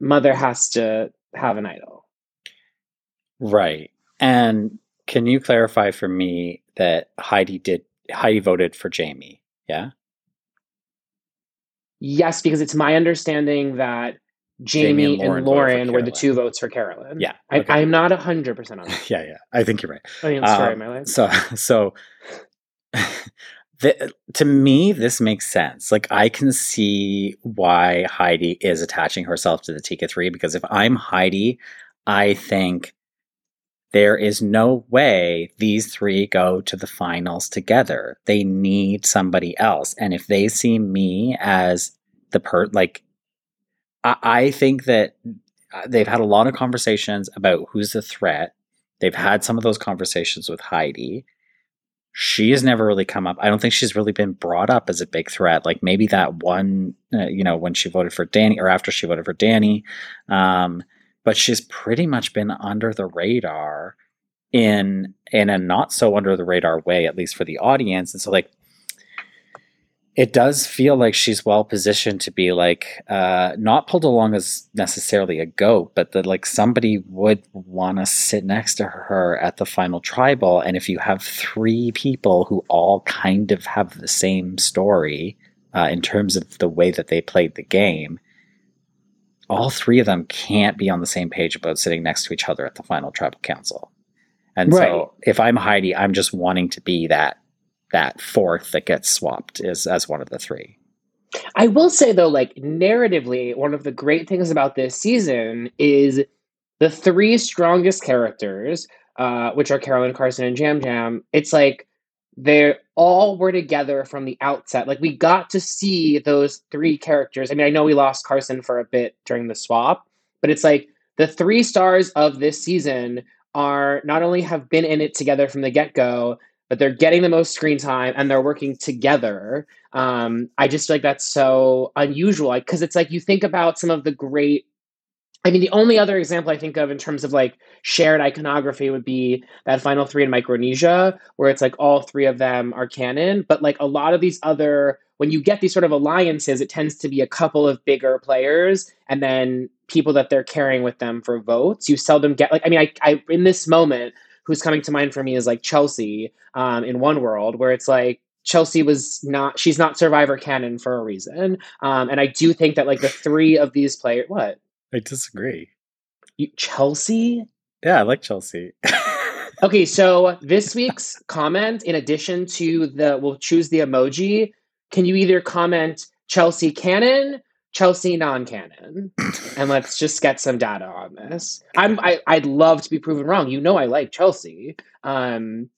mother has to have an idol. right. And can you clarify for me that Heidi did, Heidi voted for Jaime? Yeah. Yes, because it's my understanding that Jaime, Jaime and and Lauren for Lauren were the two votes for Carolyn. Yeah, I, okay. I'm not 100% on that. yeah. Yeah. I think you're right. I mean, sorry, Um, my life. So, so the, to me, this makes sense. Like, I can see why Heidi is attaching herself to the Tika 3 because if I'm Heidi, I think there is no way these three go to the finals together. They need somebody else. And if they see me as the per, like, I, I think that uh, they've had a lot of conversations about who's the threat. They've had some of those conversations with Heidi. She has never really come up. I don't think she's really been brought up as a big threat. Like maybe that one, uh, you know, when she voted for Danny or after she voted for Danny. Um, but she's pretty much been under the radar in in a not so under the radar way, at least for the audience. And so like it does feel like she's well positioned to be like uh not pulled along as necessarily a goat but that like somebody would want to sit next to her at the final tribal and if you have three people who all kind of have the same story uh, in terms of the way that they played the game, all three of them can't be on the same page about sitting next to each other at the final tribal council. And Right. so if I'm Heidi, I'm just wanting to be that that fourth that gets swapped as as one of the three. I will say though, like narratively, one of the great things about this season is the three strongest characters, uh, which are Carolyn Carson and Yam Yam. It's like they all were together from the outset. Like we got to see those three characters. I mean, I know we lost Carson for a bit during the swap, but it's like the three stars of this season are not only have been in it together from the get go, but they're getting the most screen time and they're working together. Um, I just feel like that's so unusual because it's like you think about some of the great. I mean, the only other example I think of in terms of like shared iconography would be that final three in Micronesia, where it's like all three of them are canon. But like a lot of these other, when you get these sort of alliances, it tends to be a couple of bigger players and then people that they're carrying with them for votes. You seldom get like, I mean, I, I in this moment, who's coming to mind for me is like Chelsea um, in One World, where it's like Chelsea was not, she's not Survivor canon for a reason. Um, and I do think that like the three of these players, what? I disagree. You, Chelsea? Yeah, I like Chelsea. Okay, so this week's comment, in addition to the, we'll choose the emoji. Can you either comment Chelsea canon, Chelsea non-canon, and let's just get some data on this. I'm, I, I'd love to be proven wrong. You know, I like Chelsea, um,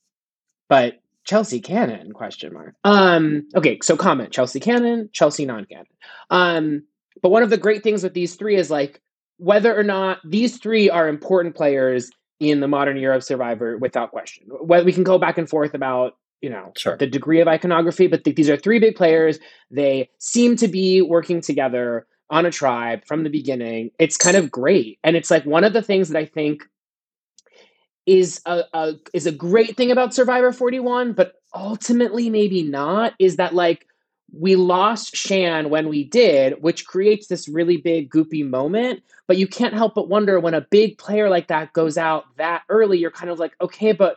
but Chelsea canon? Question mark. Um, okay, so comment Chelsea canon, Chelsea non-canon. Um, but one of the great things with these three is like whether or not these three are important players in the modern era of Survivor without question. Whether we can go back and forth about you know Sure. the degree of iconography, but th- these are three big players. They seem to be working together on a tribe from the beginning. It's kind of great, and it's like one of the things that I think is a, a is a great thing about Survivor 41, but ultimately maybe not. Is that like we lost Shan when we did, which creates this really big goopy moment. But you can't help but wonder when a big player like that goes out that early, you're kind of like, okay, but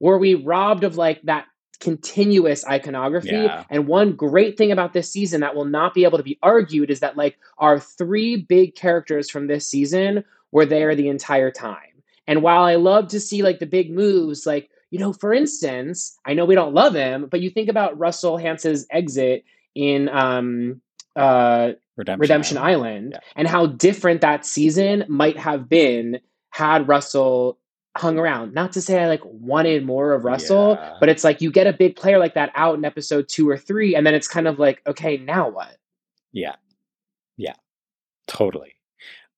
were we robbed of like that continuous iconography? Yeah. And one great thing about this season that will not be able to be argued is that like our three big characters from this season were there the entire time. And while I love to see like the big moves, like, you know, for instance, I know we don't love him, but you think about Russell Hantz's exit in um uh Redemption, Redemption Island. Island Yeah. and how different that season might have been had Russell hung around. Not to say I like wanted more of Russell, Yeah. but it's like you get a big player like that out in episode two or three, and then it's kind of like, okay, now what? Yeah. Yeah. Totally.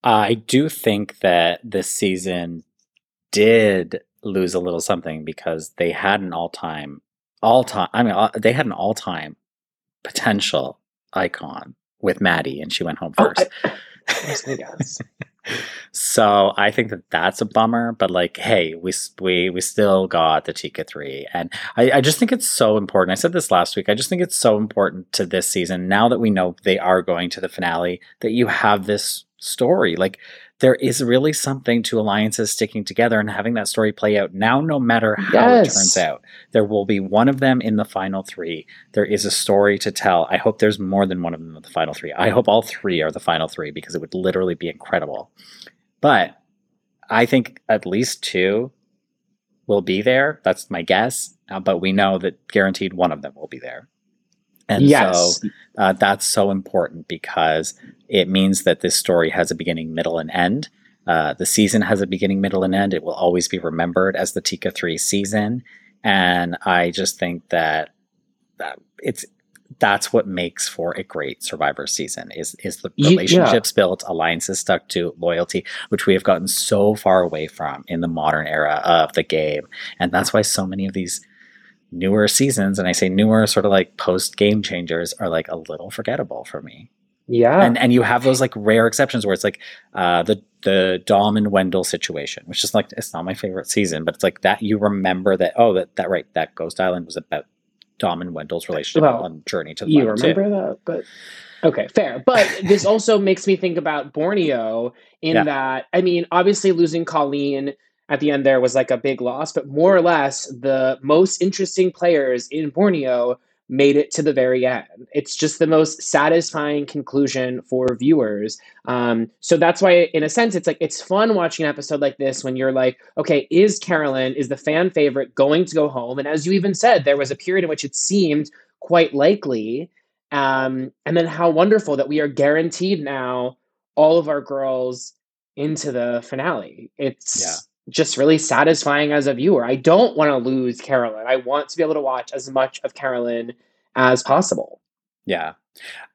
I do think that this season did lose a little something because they had an all-time all-time I mean uh, they had an all-time potential icon with Maddie and she went home Oh, first. Yes, I guess. so I think that that's a bummer, but like, hey, we we we still got the Tika three, and I, I just think it's so important. I said this last week. I just think it's so important to this season. Now that we know they are going to the finale, that you have this story. Like, there is really something to alliances sticking together and having that story play out. Now, no matter how it turns out, there will be one of them in the final three. There is a story to tell. I hope there's more than one of them in the final three. I hope all three are the final three because it would literally be incredible. But I think at least two will be there. That's my guess. Uh, but we know that guaranteed one of them will be there. And yes. so uh, that's so important because it means that this story has a beginning, middle, and end. Uh, the season has a beginning, middle, and end. It will always be remembered as the Tika 3 season. And I just think that, that it's that's what makes for a great survivor season is is the Ye- yeah. relationships built alliances stuck to loyalty which we have gotten so far away from in the modern era of the game and that's why so many of these newer seasons and i say newer sort of like post game changers are like a little forgettable for me yeah. and and you have those like rare exceptions where it's like uh the the Dom and Wendell situation, which is like it's not my favorite season, but it's like that you remember that oh that that right that Ghost Island was about Dom and Wendell's relationship Well, on journey to the you remember that, but okay, fair. But this also makes me think about Borneo in Yeah. that I mean, obviously losing Colleen at the end there was like a big loss, but more or less the most interesting players in Borneo made it to the very end. It's just the most satisfying conclusion for viewers. Um, so that's why, in a sense, it's like it's fun watching an episode like this when you're like, okay, is Carolyn, is the fan favorite going to go home? And as you even said, there was a period in which it seemed quite likely. Um, and then how wonderful that we are guaranteed now all of our girls into the finale. It's Yeah. Just really satisfying as a viewer. I don't want to lose Carolyn. I want to be able to watch as much of Carolyn as possible. Yeah.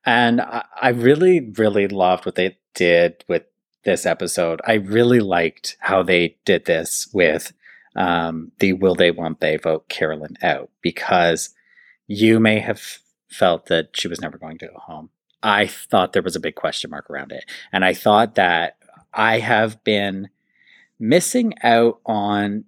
And I, really, really loved what they did with this episode. I really liked how they did this with um, the will they, won't they vote Carolyn out because you may have felt that she was never going to go home. I thought there was a big question mark around it. And I thought that I have been missing out on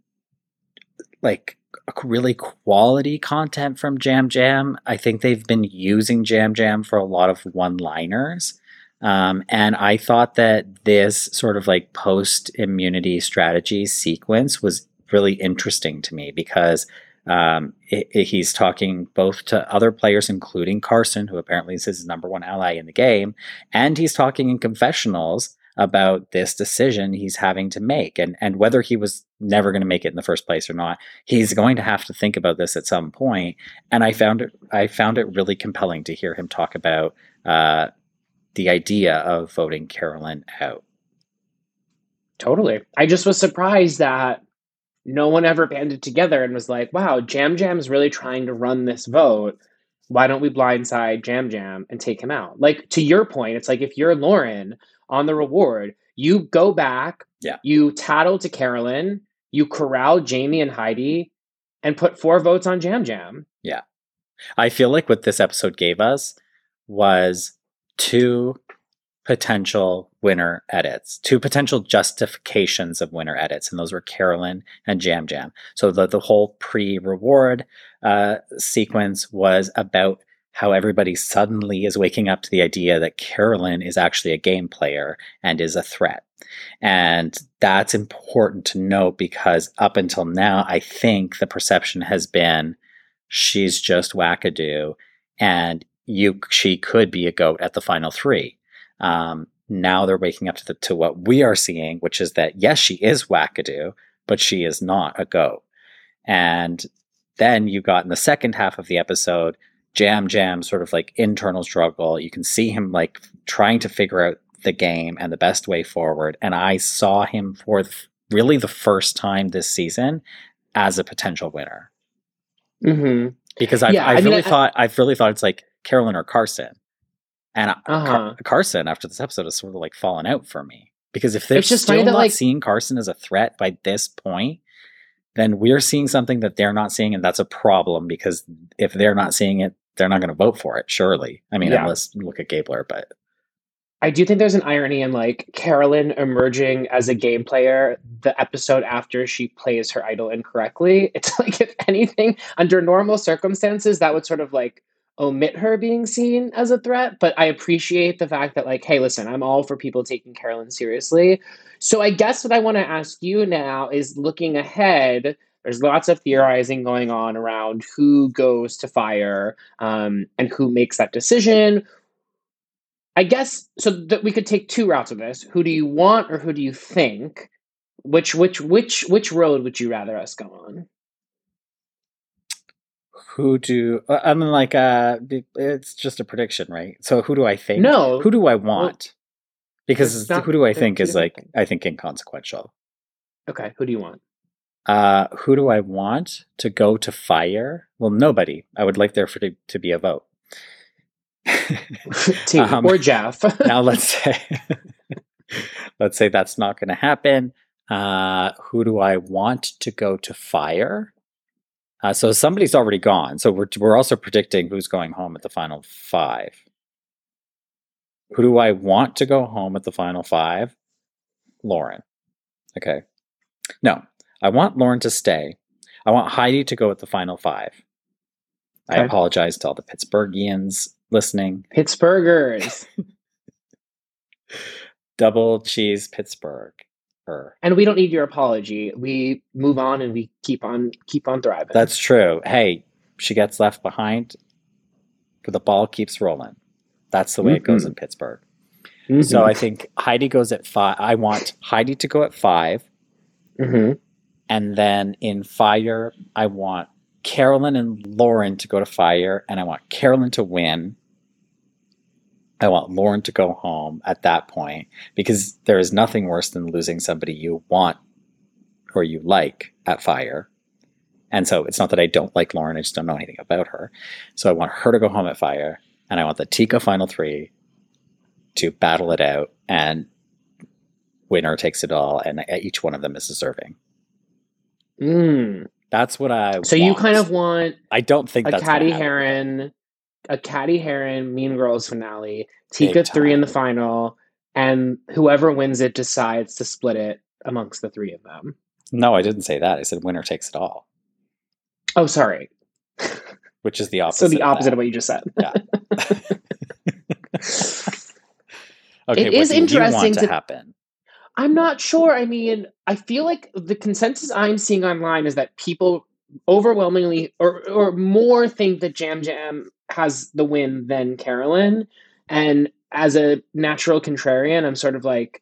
like really quality content from Yam Yam. I think they've been using Yam Yam for a lot of one liners. Um, and I thought that this sort of like post immunity strategy sequence was really interesting to me because um, it, it- he's talking both to other players, including Carson, who apparently is his number one ally in the game, and he's talking in confessionals about this decision he's having to make and, and whether he was never going to make it in the first place or not he's going to have to think about this at some point and i found it i found it really compelling to hear him talk about uh, the idea of voting carolyn out Totally. I just was surprised that no one ever banded together and was like, wow, Yam Yam's really trying to run this vote. Why don't we blindside Yam Yam and take him out? Like, to your point, it's like if you're Lauren on the reward, you go back, Yeah. you tattle to Carolyn, you corral Jaime and Heidi, and put four votes on Yam Yam. Yeah. I feel like what this episode gave us was two potential winner edits, two potential justifications of winner edits, and those were Carolyn and Yam Yam. So the, the whole pre reward uh, sequence was about how everybody suddenly is waking up to the idea that Carolyn is actually a game player and is a threat. And that's important to note because up until now, I think the perception has been she's just wackadoo and you she could be a goat at the final three um, now they're waking up to, the, to what we are seeing which is that yes she is wackadoo but she is not a goat and then you got in the second half of the episode yam yam sort of like internal struggle you can see him like trying to figure out the game and the best way forward and i saw him for th- really the first time this season as a potential winner Mm-hmm. because I've, Yeah, I I've mean, really I- thought I've really thought it's like Carolyn or Carson, and Uh-huh. Car- Carson after this episode has sort of like fallen out for me because if they're just still not like- seeing Carson as a threat by this point, then we're seeing something that they're not seeing, and that's a problem because if they're not seeing it, they're not going to vote for it. Surely, I mean, Yeah. unless look at Gabler, but I do think there's an irony in like Carolyn emerging as a game player the episode after she plays her idol incorrectly. It's like if anything, under normal circumstances, that would sort of like omit her being seen as a threat. But I appreciate the fact that like, hey, listen, I'm all for people taking Carolyn seriously. So I guess what I want to ask you now is looking ahead. There's lots of theorizing going on around who goes to fire um, and who makes that decision. I guess so that we could take two routes of this. Who do you want or who do you think? Which which which which road would you rather us go on? who do uh, I mean, like, uh, it's just a prediction, right? So who do I think? No. who do I want? because not- who do I think is like. I think inconsequential. Okay, who do you want? Uh, who do I want to go to fire? Well, nobody. I would like there for to, to be a vote. T Um, or Jeff? now let's say let's say that's not going to happen. Uh, who do I want to go to fire? Uh, so somebody's already gone. So we're we're also predicting who's going home at the final five. Who do I want to go home at the final five? Lauren. Okay. No, I want Lauren to stay. I want Heidi to go at the final five. I apologize to all the Pittsburghians listening. Pittsburghers. Double cheese Pittsburgh. And we don't need your apology. We move on and we keep on keep on thriving. That's true. Hey, she gets left behind. But the ball keeps rolling. That's the way it goes Mhm. in Pittsburgh. Mhm. So I think Heidi goes at five. I want Heidi to go at five. Mhm. And then in fire, I want Carolyn and Lauren to go to fire, and I want Carolyn to win. I want Lauren to go home at that point because there is nothing worse than losing somebody you want or you like at fire. And so it's not that I don't like Lauren, I just don't know anything about her. So I want her to go home at fire, and I want the Tika final three to battle it out, and winner takes it all, and each one of them is deserving. Mm. That's what I. So you kind of want I don't think a that's Cady. Heron, a Cady Heron Mean Girls finale, Tika three in the final, and whoever wins it decides to split it amongst the three of them. No, I didn't say that. I said winner takes it all, Oh, sorry. which is the opposite. So the opposite that. of what you just said. Yeah. okay, It is interesting want to, to- happen? I'm not sure. I mean, I feel like the consensus I'm seeing online is that people overwhelmingly or or more think that Yam Yam has the win than Carolyn. And as a natural contrarian, I'm sort of like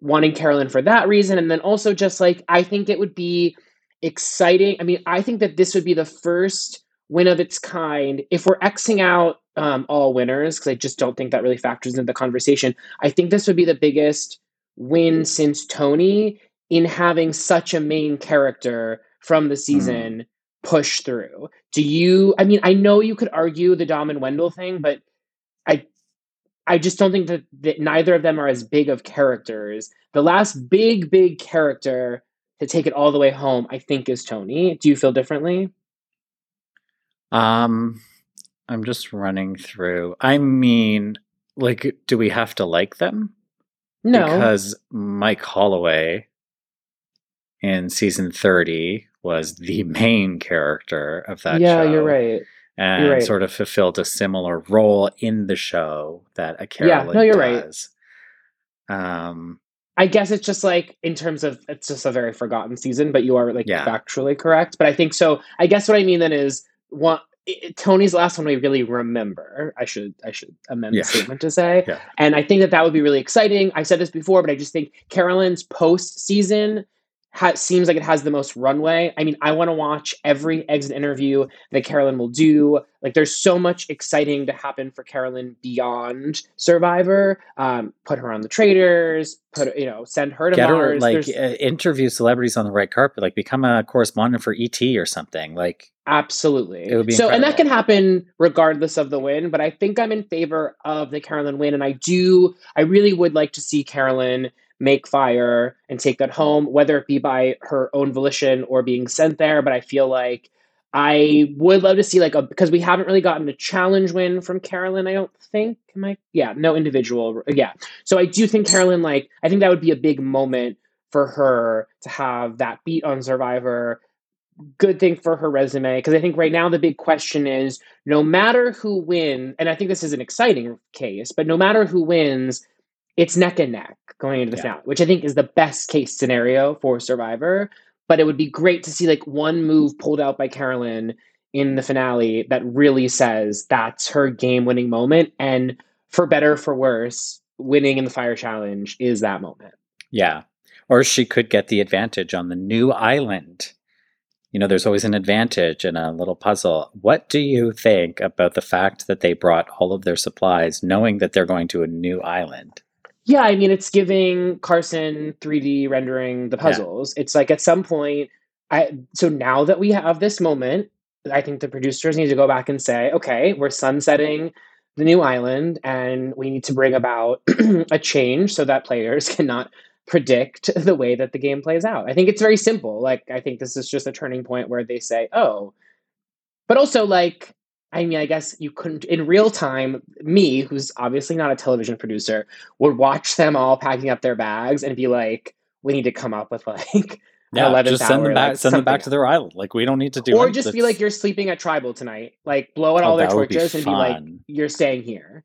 wanting Carolyn for that reason. And then also just like I think it would be exciting. I mean, I think that this would be the first win of its kind. If we're Xing out um, all winners, because I just don't think that really factors into the conversation, I think this would be the biggest win since Tony in having such a main character from the season push through. Do you I mean I know you could argue the Dom and Wendell thing, but I I just don't think that, that neither of them are as big of characters. The last big, big character to take it all the way home, I think, is Tony. Do you feel differently? Um, I'm just running through. I mean, like, do we have to like them? No. because Mike Holloway in season 30 was the main character of that yeah, show. Yeah, you're right. And right. sort of fulfilled a similar role in the show that a Carolyn no, you're right. does. Um, I guess it's just like in terms of it's just a very forgotten season, but you are like Yeah. factually correct. But I think so. I guess what I mean then is one i- Tony's last one we really remember. I should I should amend Yeah. the statement to say, Yeah. and I think that that would be really exciting. I said this before, but I just think Carolyn's post season ha- seems like it has the most runway. I mean, I want to watch every exit interview that Carolyn will do. Like, there's so much exciting to happen for Carolyn beyond Survivor. Um, put her on the Traitors. Put you know, send her to get her Mars. like uh, interview celebrities on the red carpet, like become a correspondent for ET or something. Like, Absolutely. It would be so, and that can happen regardless of the win. But I think I'm in favor of the Carolyn win, and I do. I really would like to see Carolyn make fire and take that home, whether it be by her own volition or being sent there. But I feel like I would love to see like a because we haven't really gotten a challenge win from Carolyn. I don't think. Am I? Yeah, no individual. Yeah. So I do think Carolyn like I think that would be a big moment for her to have that beat on Survivor good thing for her resume because I think right now the big question is no matter who wins, and I think this is an exciting case, but no matter who wins, it's neck and neck going into the Yeah. finale, which I think is the best case scenario for Survivor. But it would be great to see like one move pulled out by Carolyn in the finale that really says that's her game winning moment. And for better or for worse, winning in the fire challenge is that moment. yeah. Or she could get the advantage on the new island. You know, there's always an advantage in a little puzzle. What do you think about the fact that they brought all of their supplies knowing that they're going to a new island? Yeah, I mean, it's giving Carson 3D rendering the Yeah. puzzles. It's like at some point, I so now that we have this moment, I think the producers need to go back and say, okay, we're sunsetting the new island, and we need to bring about a change so that players cannot predict the way that the game plays out. I think it's very simple. Like, I think this is just a turning point where they say, oh, but also like. I mean, I guess you couldn't in real time. Me, who's obviously not a television producer, would watch them all packing up their bags and be like, "We need to come up with like Yeah, 11th just send hour, them back. like, send them back to their island. Like we don't need to do. or just be like you're sleeping at tribal tonight like blow out Oh, all their would be torches and be like you're staying here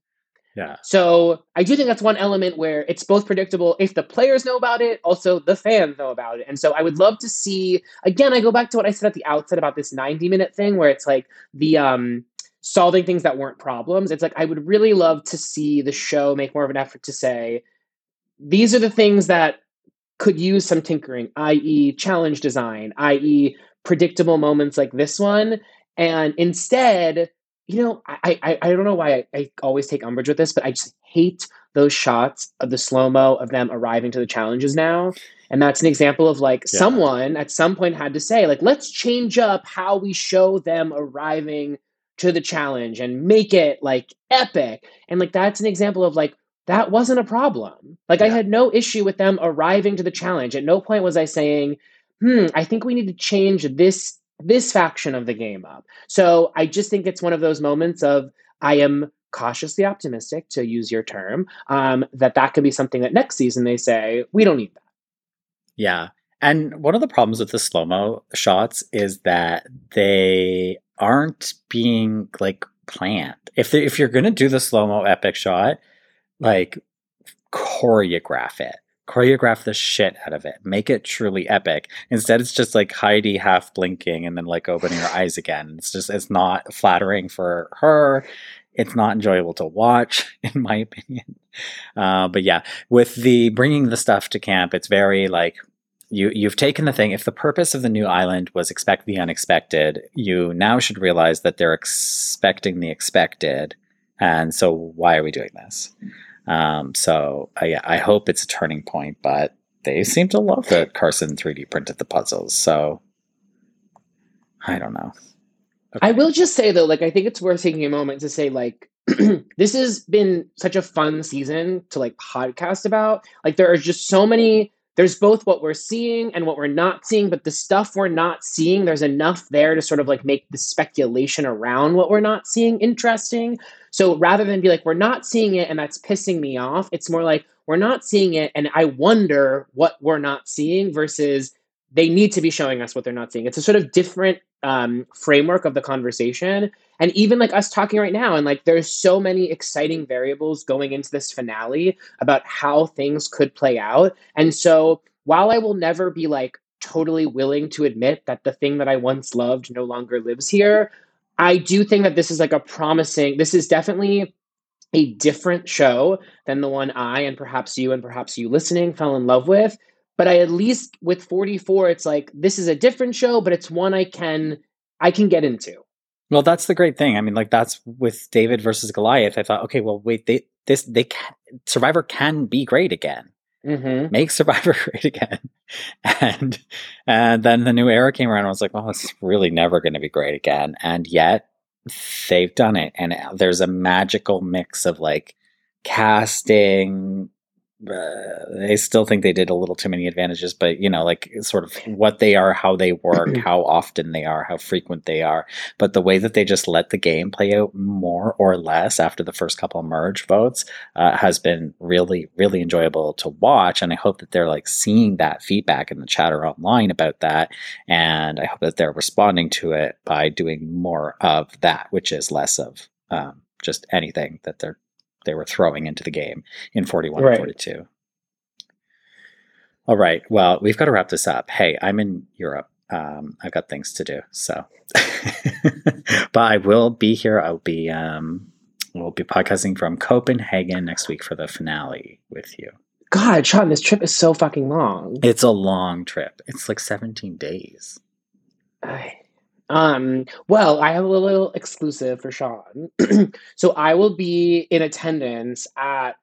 Yeah, so i do think that's one element where it's both predictable if the players know about it also the fans know about it and so i would love to see again i go back to what i said at the outset about this 90 minute thing where it's like the um solving things that weren't problems. It's like I would really love to see the show make more of an effort to say, these are the things that could use some tinkering, i.e., challenge design, i.e., predictable moments like this one. And instead, you know, I I, I don't know why I, I always take umbrage with this, but I just hate those shots of the slow mo of them arriving to the challenges now. And that's an example of like Yeah. someone at some point had to say, like, let's change up how we show them arriving to the challenge and make it like epic. And like that's an example of like that wasn't a problem. Like I had no issue with them arriving to the challenge. At no point was I saying, "Hmm, I think we need to change this this faction of the game up." So I just think it's one of those moments of I am cautiously optimistic, to use your term, um, that that could be something that next season they say we don't need that. Yeah. And one of the problems with the slow mo shots is that they aren't being like planned. If they, if you're gonna do the slow mo epic shot, like choreograph it, choreograph the shit out of it, make it truly epic. Instead, it's just like Heidi half blinking and then like opening her eyes again. It's just it's not flattering for her. It's not enjoyable to watch, in my opinion. Uh, but yeah, with the bringing the stuff to camp, it's very like you you've taken the thing. If the purpose of the new island was expect the unexpected, you now should realize that they're expecting the expected, and so why are we doing this? Um, so uh, yeah, I hope it's a turning point, but they seem to love that Carson 3D printed the puzzles. So I don't know. I will just say though, like I think it's worth taking a moment to say like this has been such a fun season to like podcast about. Like there are just so many there's both what we're seeing and what we're not seeing, but the stuff we're not seeing, there's enough there to sort of like make the speculation around what we're not seeing interesting. So rather than be like, we're not seeing it and that's pissing me off, it's more like we're not seeing it and I wonder what we're not seeing versus they need to be showing us what they're not seeing. It's a sort of different um, framework of the conversation. And even like us talking right now, and like there's so many exciting variables going into this finale about how things could play out. And so while I will never be like totally willing to admit that the thing that I once loved no longer lives here, I do think that this is like a promising, this is definitely a different show than the one I and perhaps you and perhaps you listening fell in love with. But I at least with 44, it's like this is a different show, but it's one I can I can get into. Well, that's the great thing. I mean, like that's with David versus Goliath. I thought, okay, well, wait, they this they can, Survivor can be great again. Mm-hmm. Make Survivor great again, and and then the new era came around. and I was like, well, it's really never going to be great again. And yet they've done it, and there's a magical mix of like casting. Uh, I still think they did a little too many advantages, but you know, like sort of what they are, how they work, how often they are, how frequent they are. But the way that they just let the game play out more or less after the first couple of merge votes uh, has been really, really enjoyable to watch. And I hope that they're like seeing that feedback in the chatter online about that. And I hope that they're responding to it by doing more of that, which is less of um, just anything that they're they were throwing into the game in 41 Right. and 42. All right. Well, we've got to wrap this up. Hey, I'm in Europe. Um, I've got things to do. So, but I will be here. I'll be, um, we'll be podcasting from Copenhagen next week for the finale with you. God, Sean, this trip is so fucking long. It's a long trip. It's like 17 days. Ay. Um, well, I have a little exclusive for Sean. so I will be in attendance at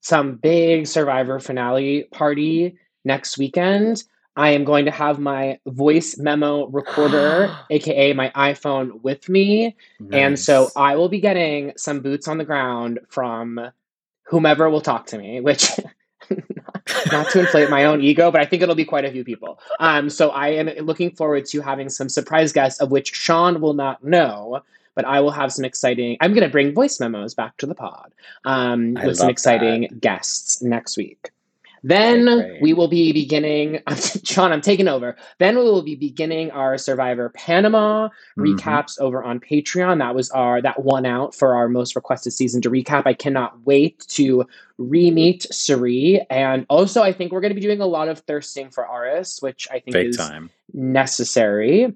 some big Survivor finale party next weekend. I am going to have my voice memo recorder, aka my iPhone, with me. And so I will be getting some boots on the ground from whomever will talk to me, which not to inflate my own ego, but I think it'll be quite a few people. Um, so I am looking forward to having some surprise guests of which Sean will not know, but I will have some exciting. I'm going to bring voice memos back to the pod um, with some exciting guests next week. Then we will be beginning. Sean, I'm taking over. Then we will be beginning our Survivor Panama Mhm. recaps over on Patreon. That was our that one out for our most requested season to recap. I cannot wait to re-meet Cirie. And also I think we're going to be doing a lot of thirsting for Aras, which I think Big is time. necessary.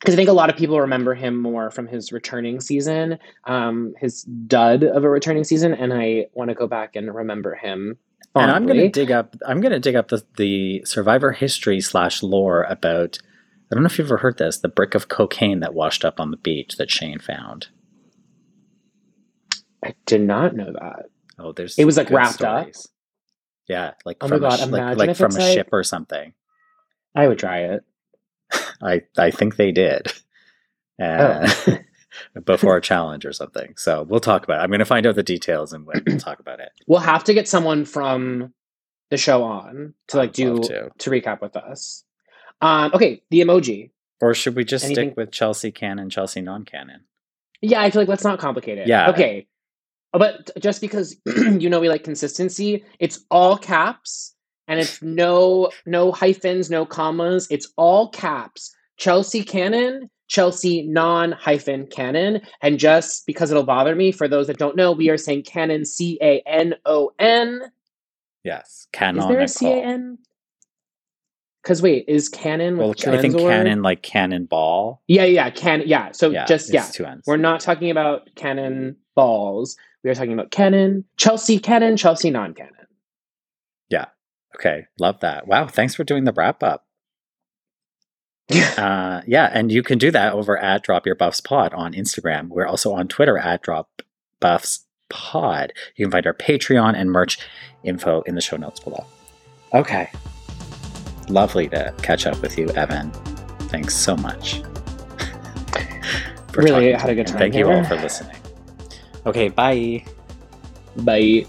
because I think a lot of people remember him more from his returning season, um, his dud of a returning season, and I want to go back and remember him. And I'm gonna dig up. I'm gonna dig up the the Survivor history slash lore about. I don't know if you've ever heard this. The brick of cocaine that washed up on the beach that Shane found. I did not know that. Oh, there's It was, like, wrapped up? Yeah, like Oh from a God, sh- like, like from a like- ship or something. I would try it. I I think they did. Uh, before a challenge or something. So we'll talk about it. I'm going to find out the details and we'll talk about it. We'll have to get someone from the show on to like do to. to. recap with us. Um, okay, the emoji. Or should we just Anything- stick with Chelsea canon, Chelsea non-canon? Yeah, I feel like let's not complicate it. Yeah. Okay. But just because you know we like consistency, it's all caps and it's no no hyphens, no commas. It's all caps. Chelsea canon, Chelsea non hyphen canon. And just because it'll bother me, for those that don't know, we are saying canon C A N O N. Yes, canon. Is there a C A N? Because wait, is canon Well, I think two N's a word? canon like cannonball. Yeah, yeah, can yeah. So Yeah, just yeah. two ends. We're not talking about cannon balls. We are talking about canon, Chelsea canon, Chelsea non canon. Yeah. Okay, love that. Wow, thanks for doing the wrap up. Uh, yeah, and you can do that over at Drop Your Buffs Pod on Instagram. We're also on Twitter at Drop Buffs Pod. You can find our Patreon and merch info in the show notes below. Okay, lovely to catch up with you, Evan. Thanks so much. Really had a good time Thank you all for listening. Okay, bye. Bye.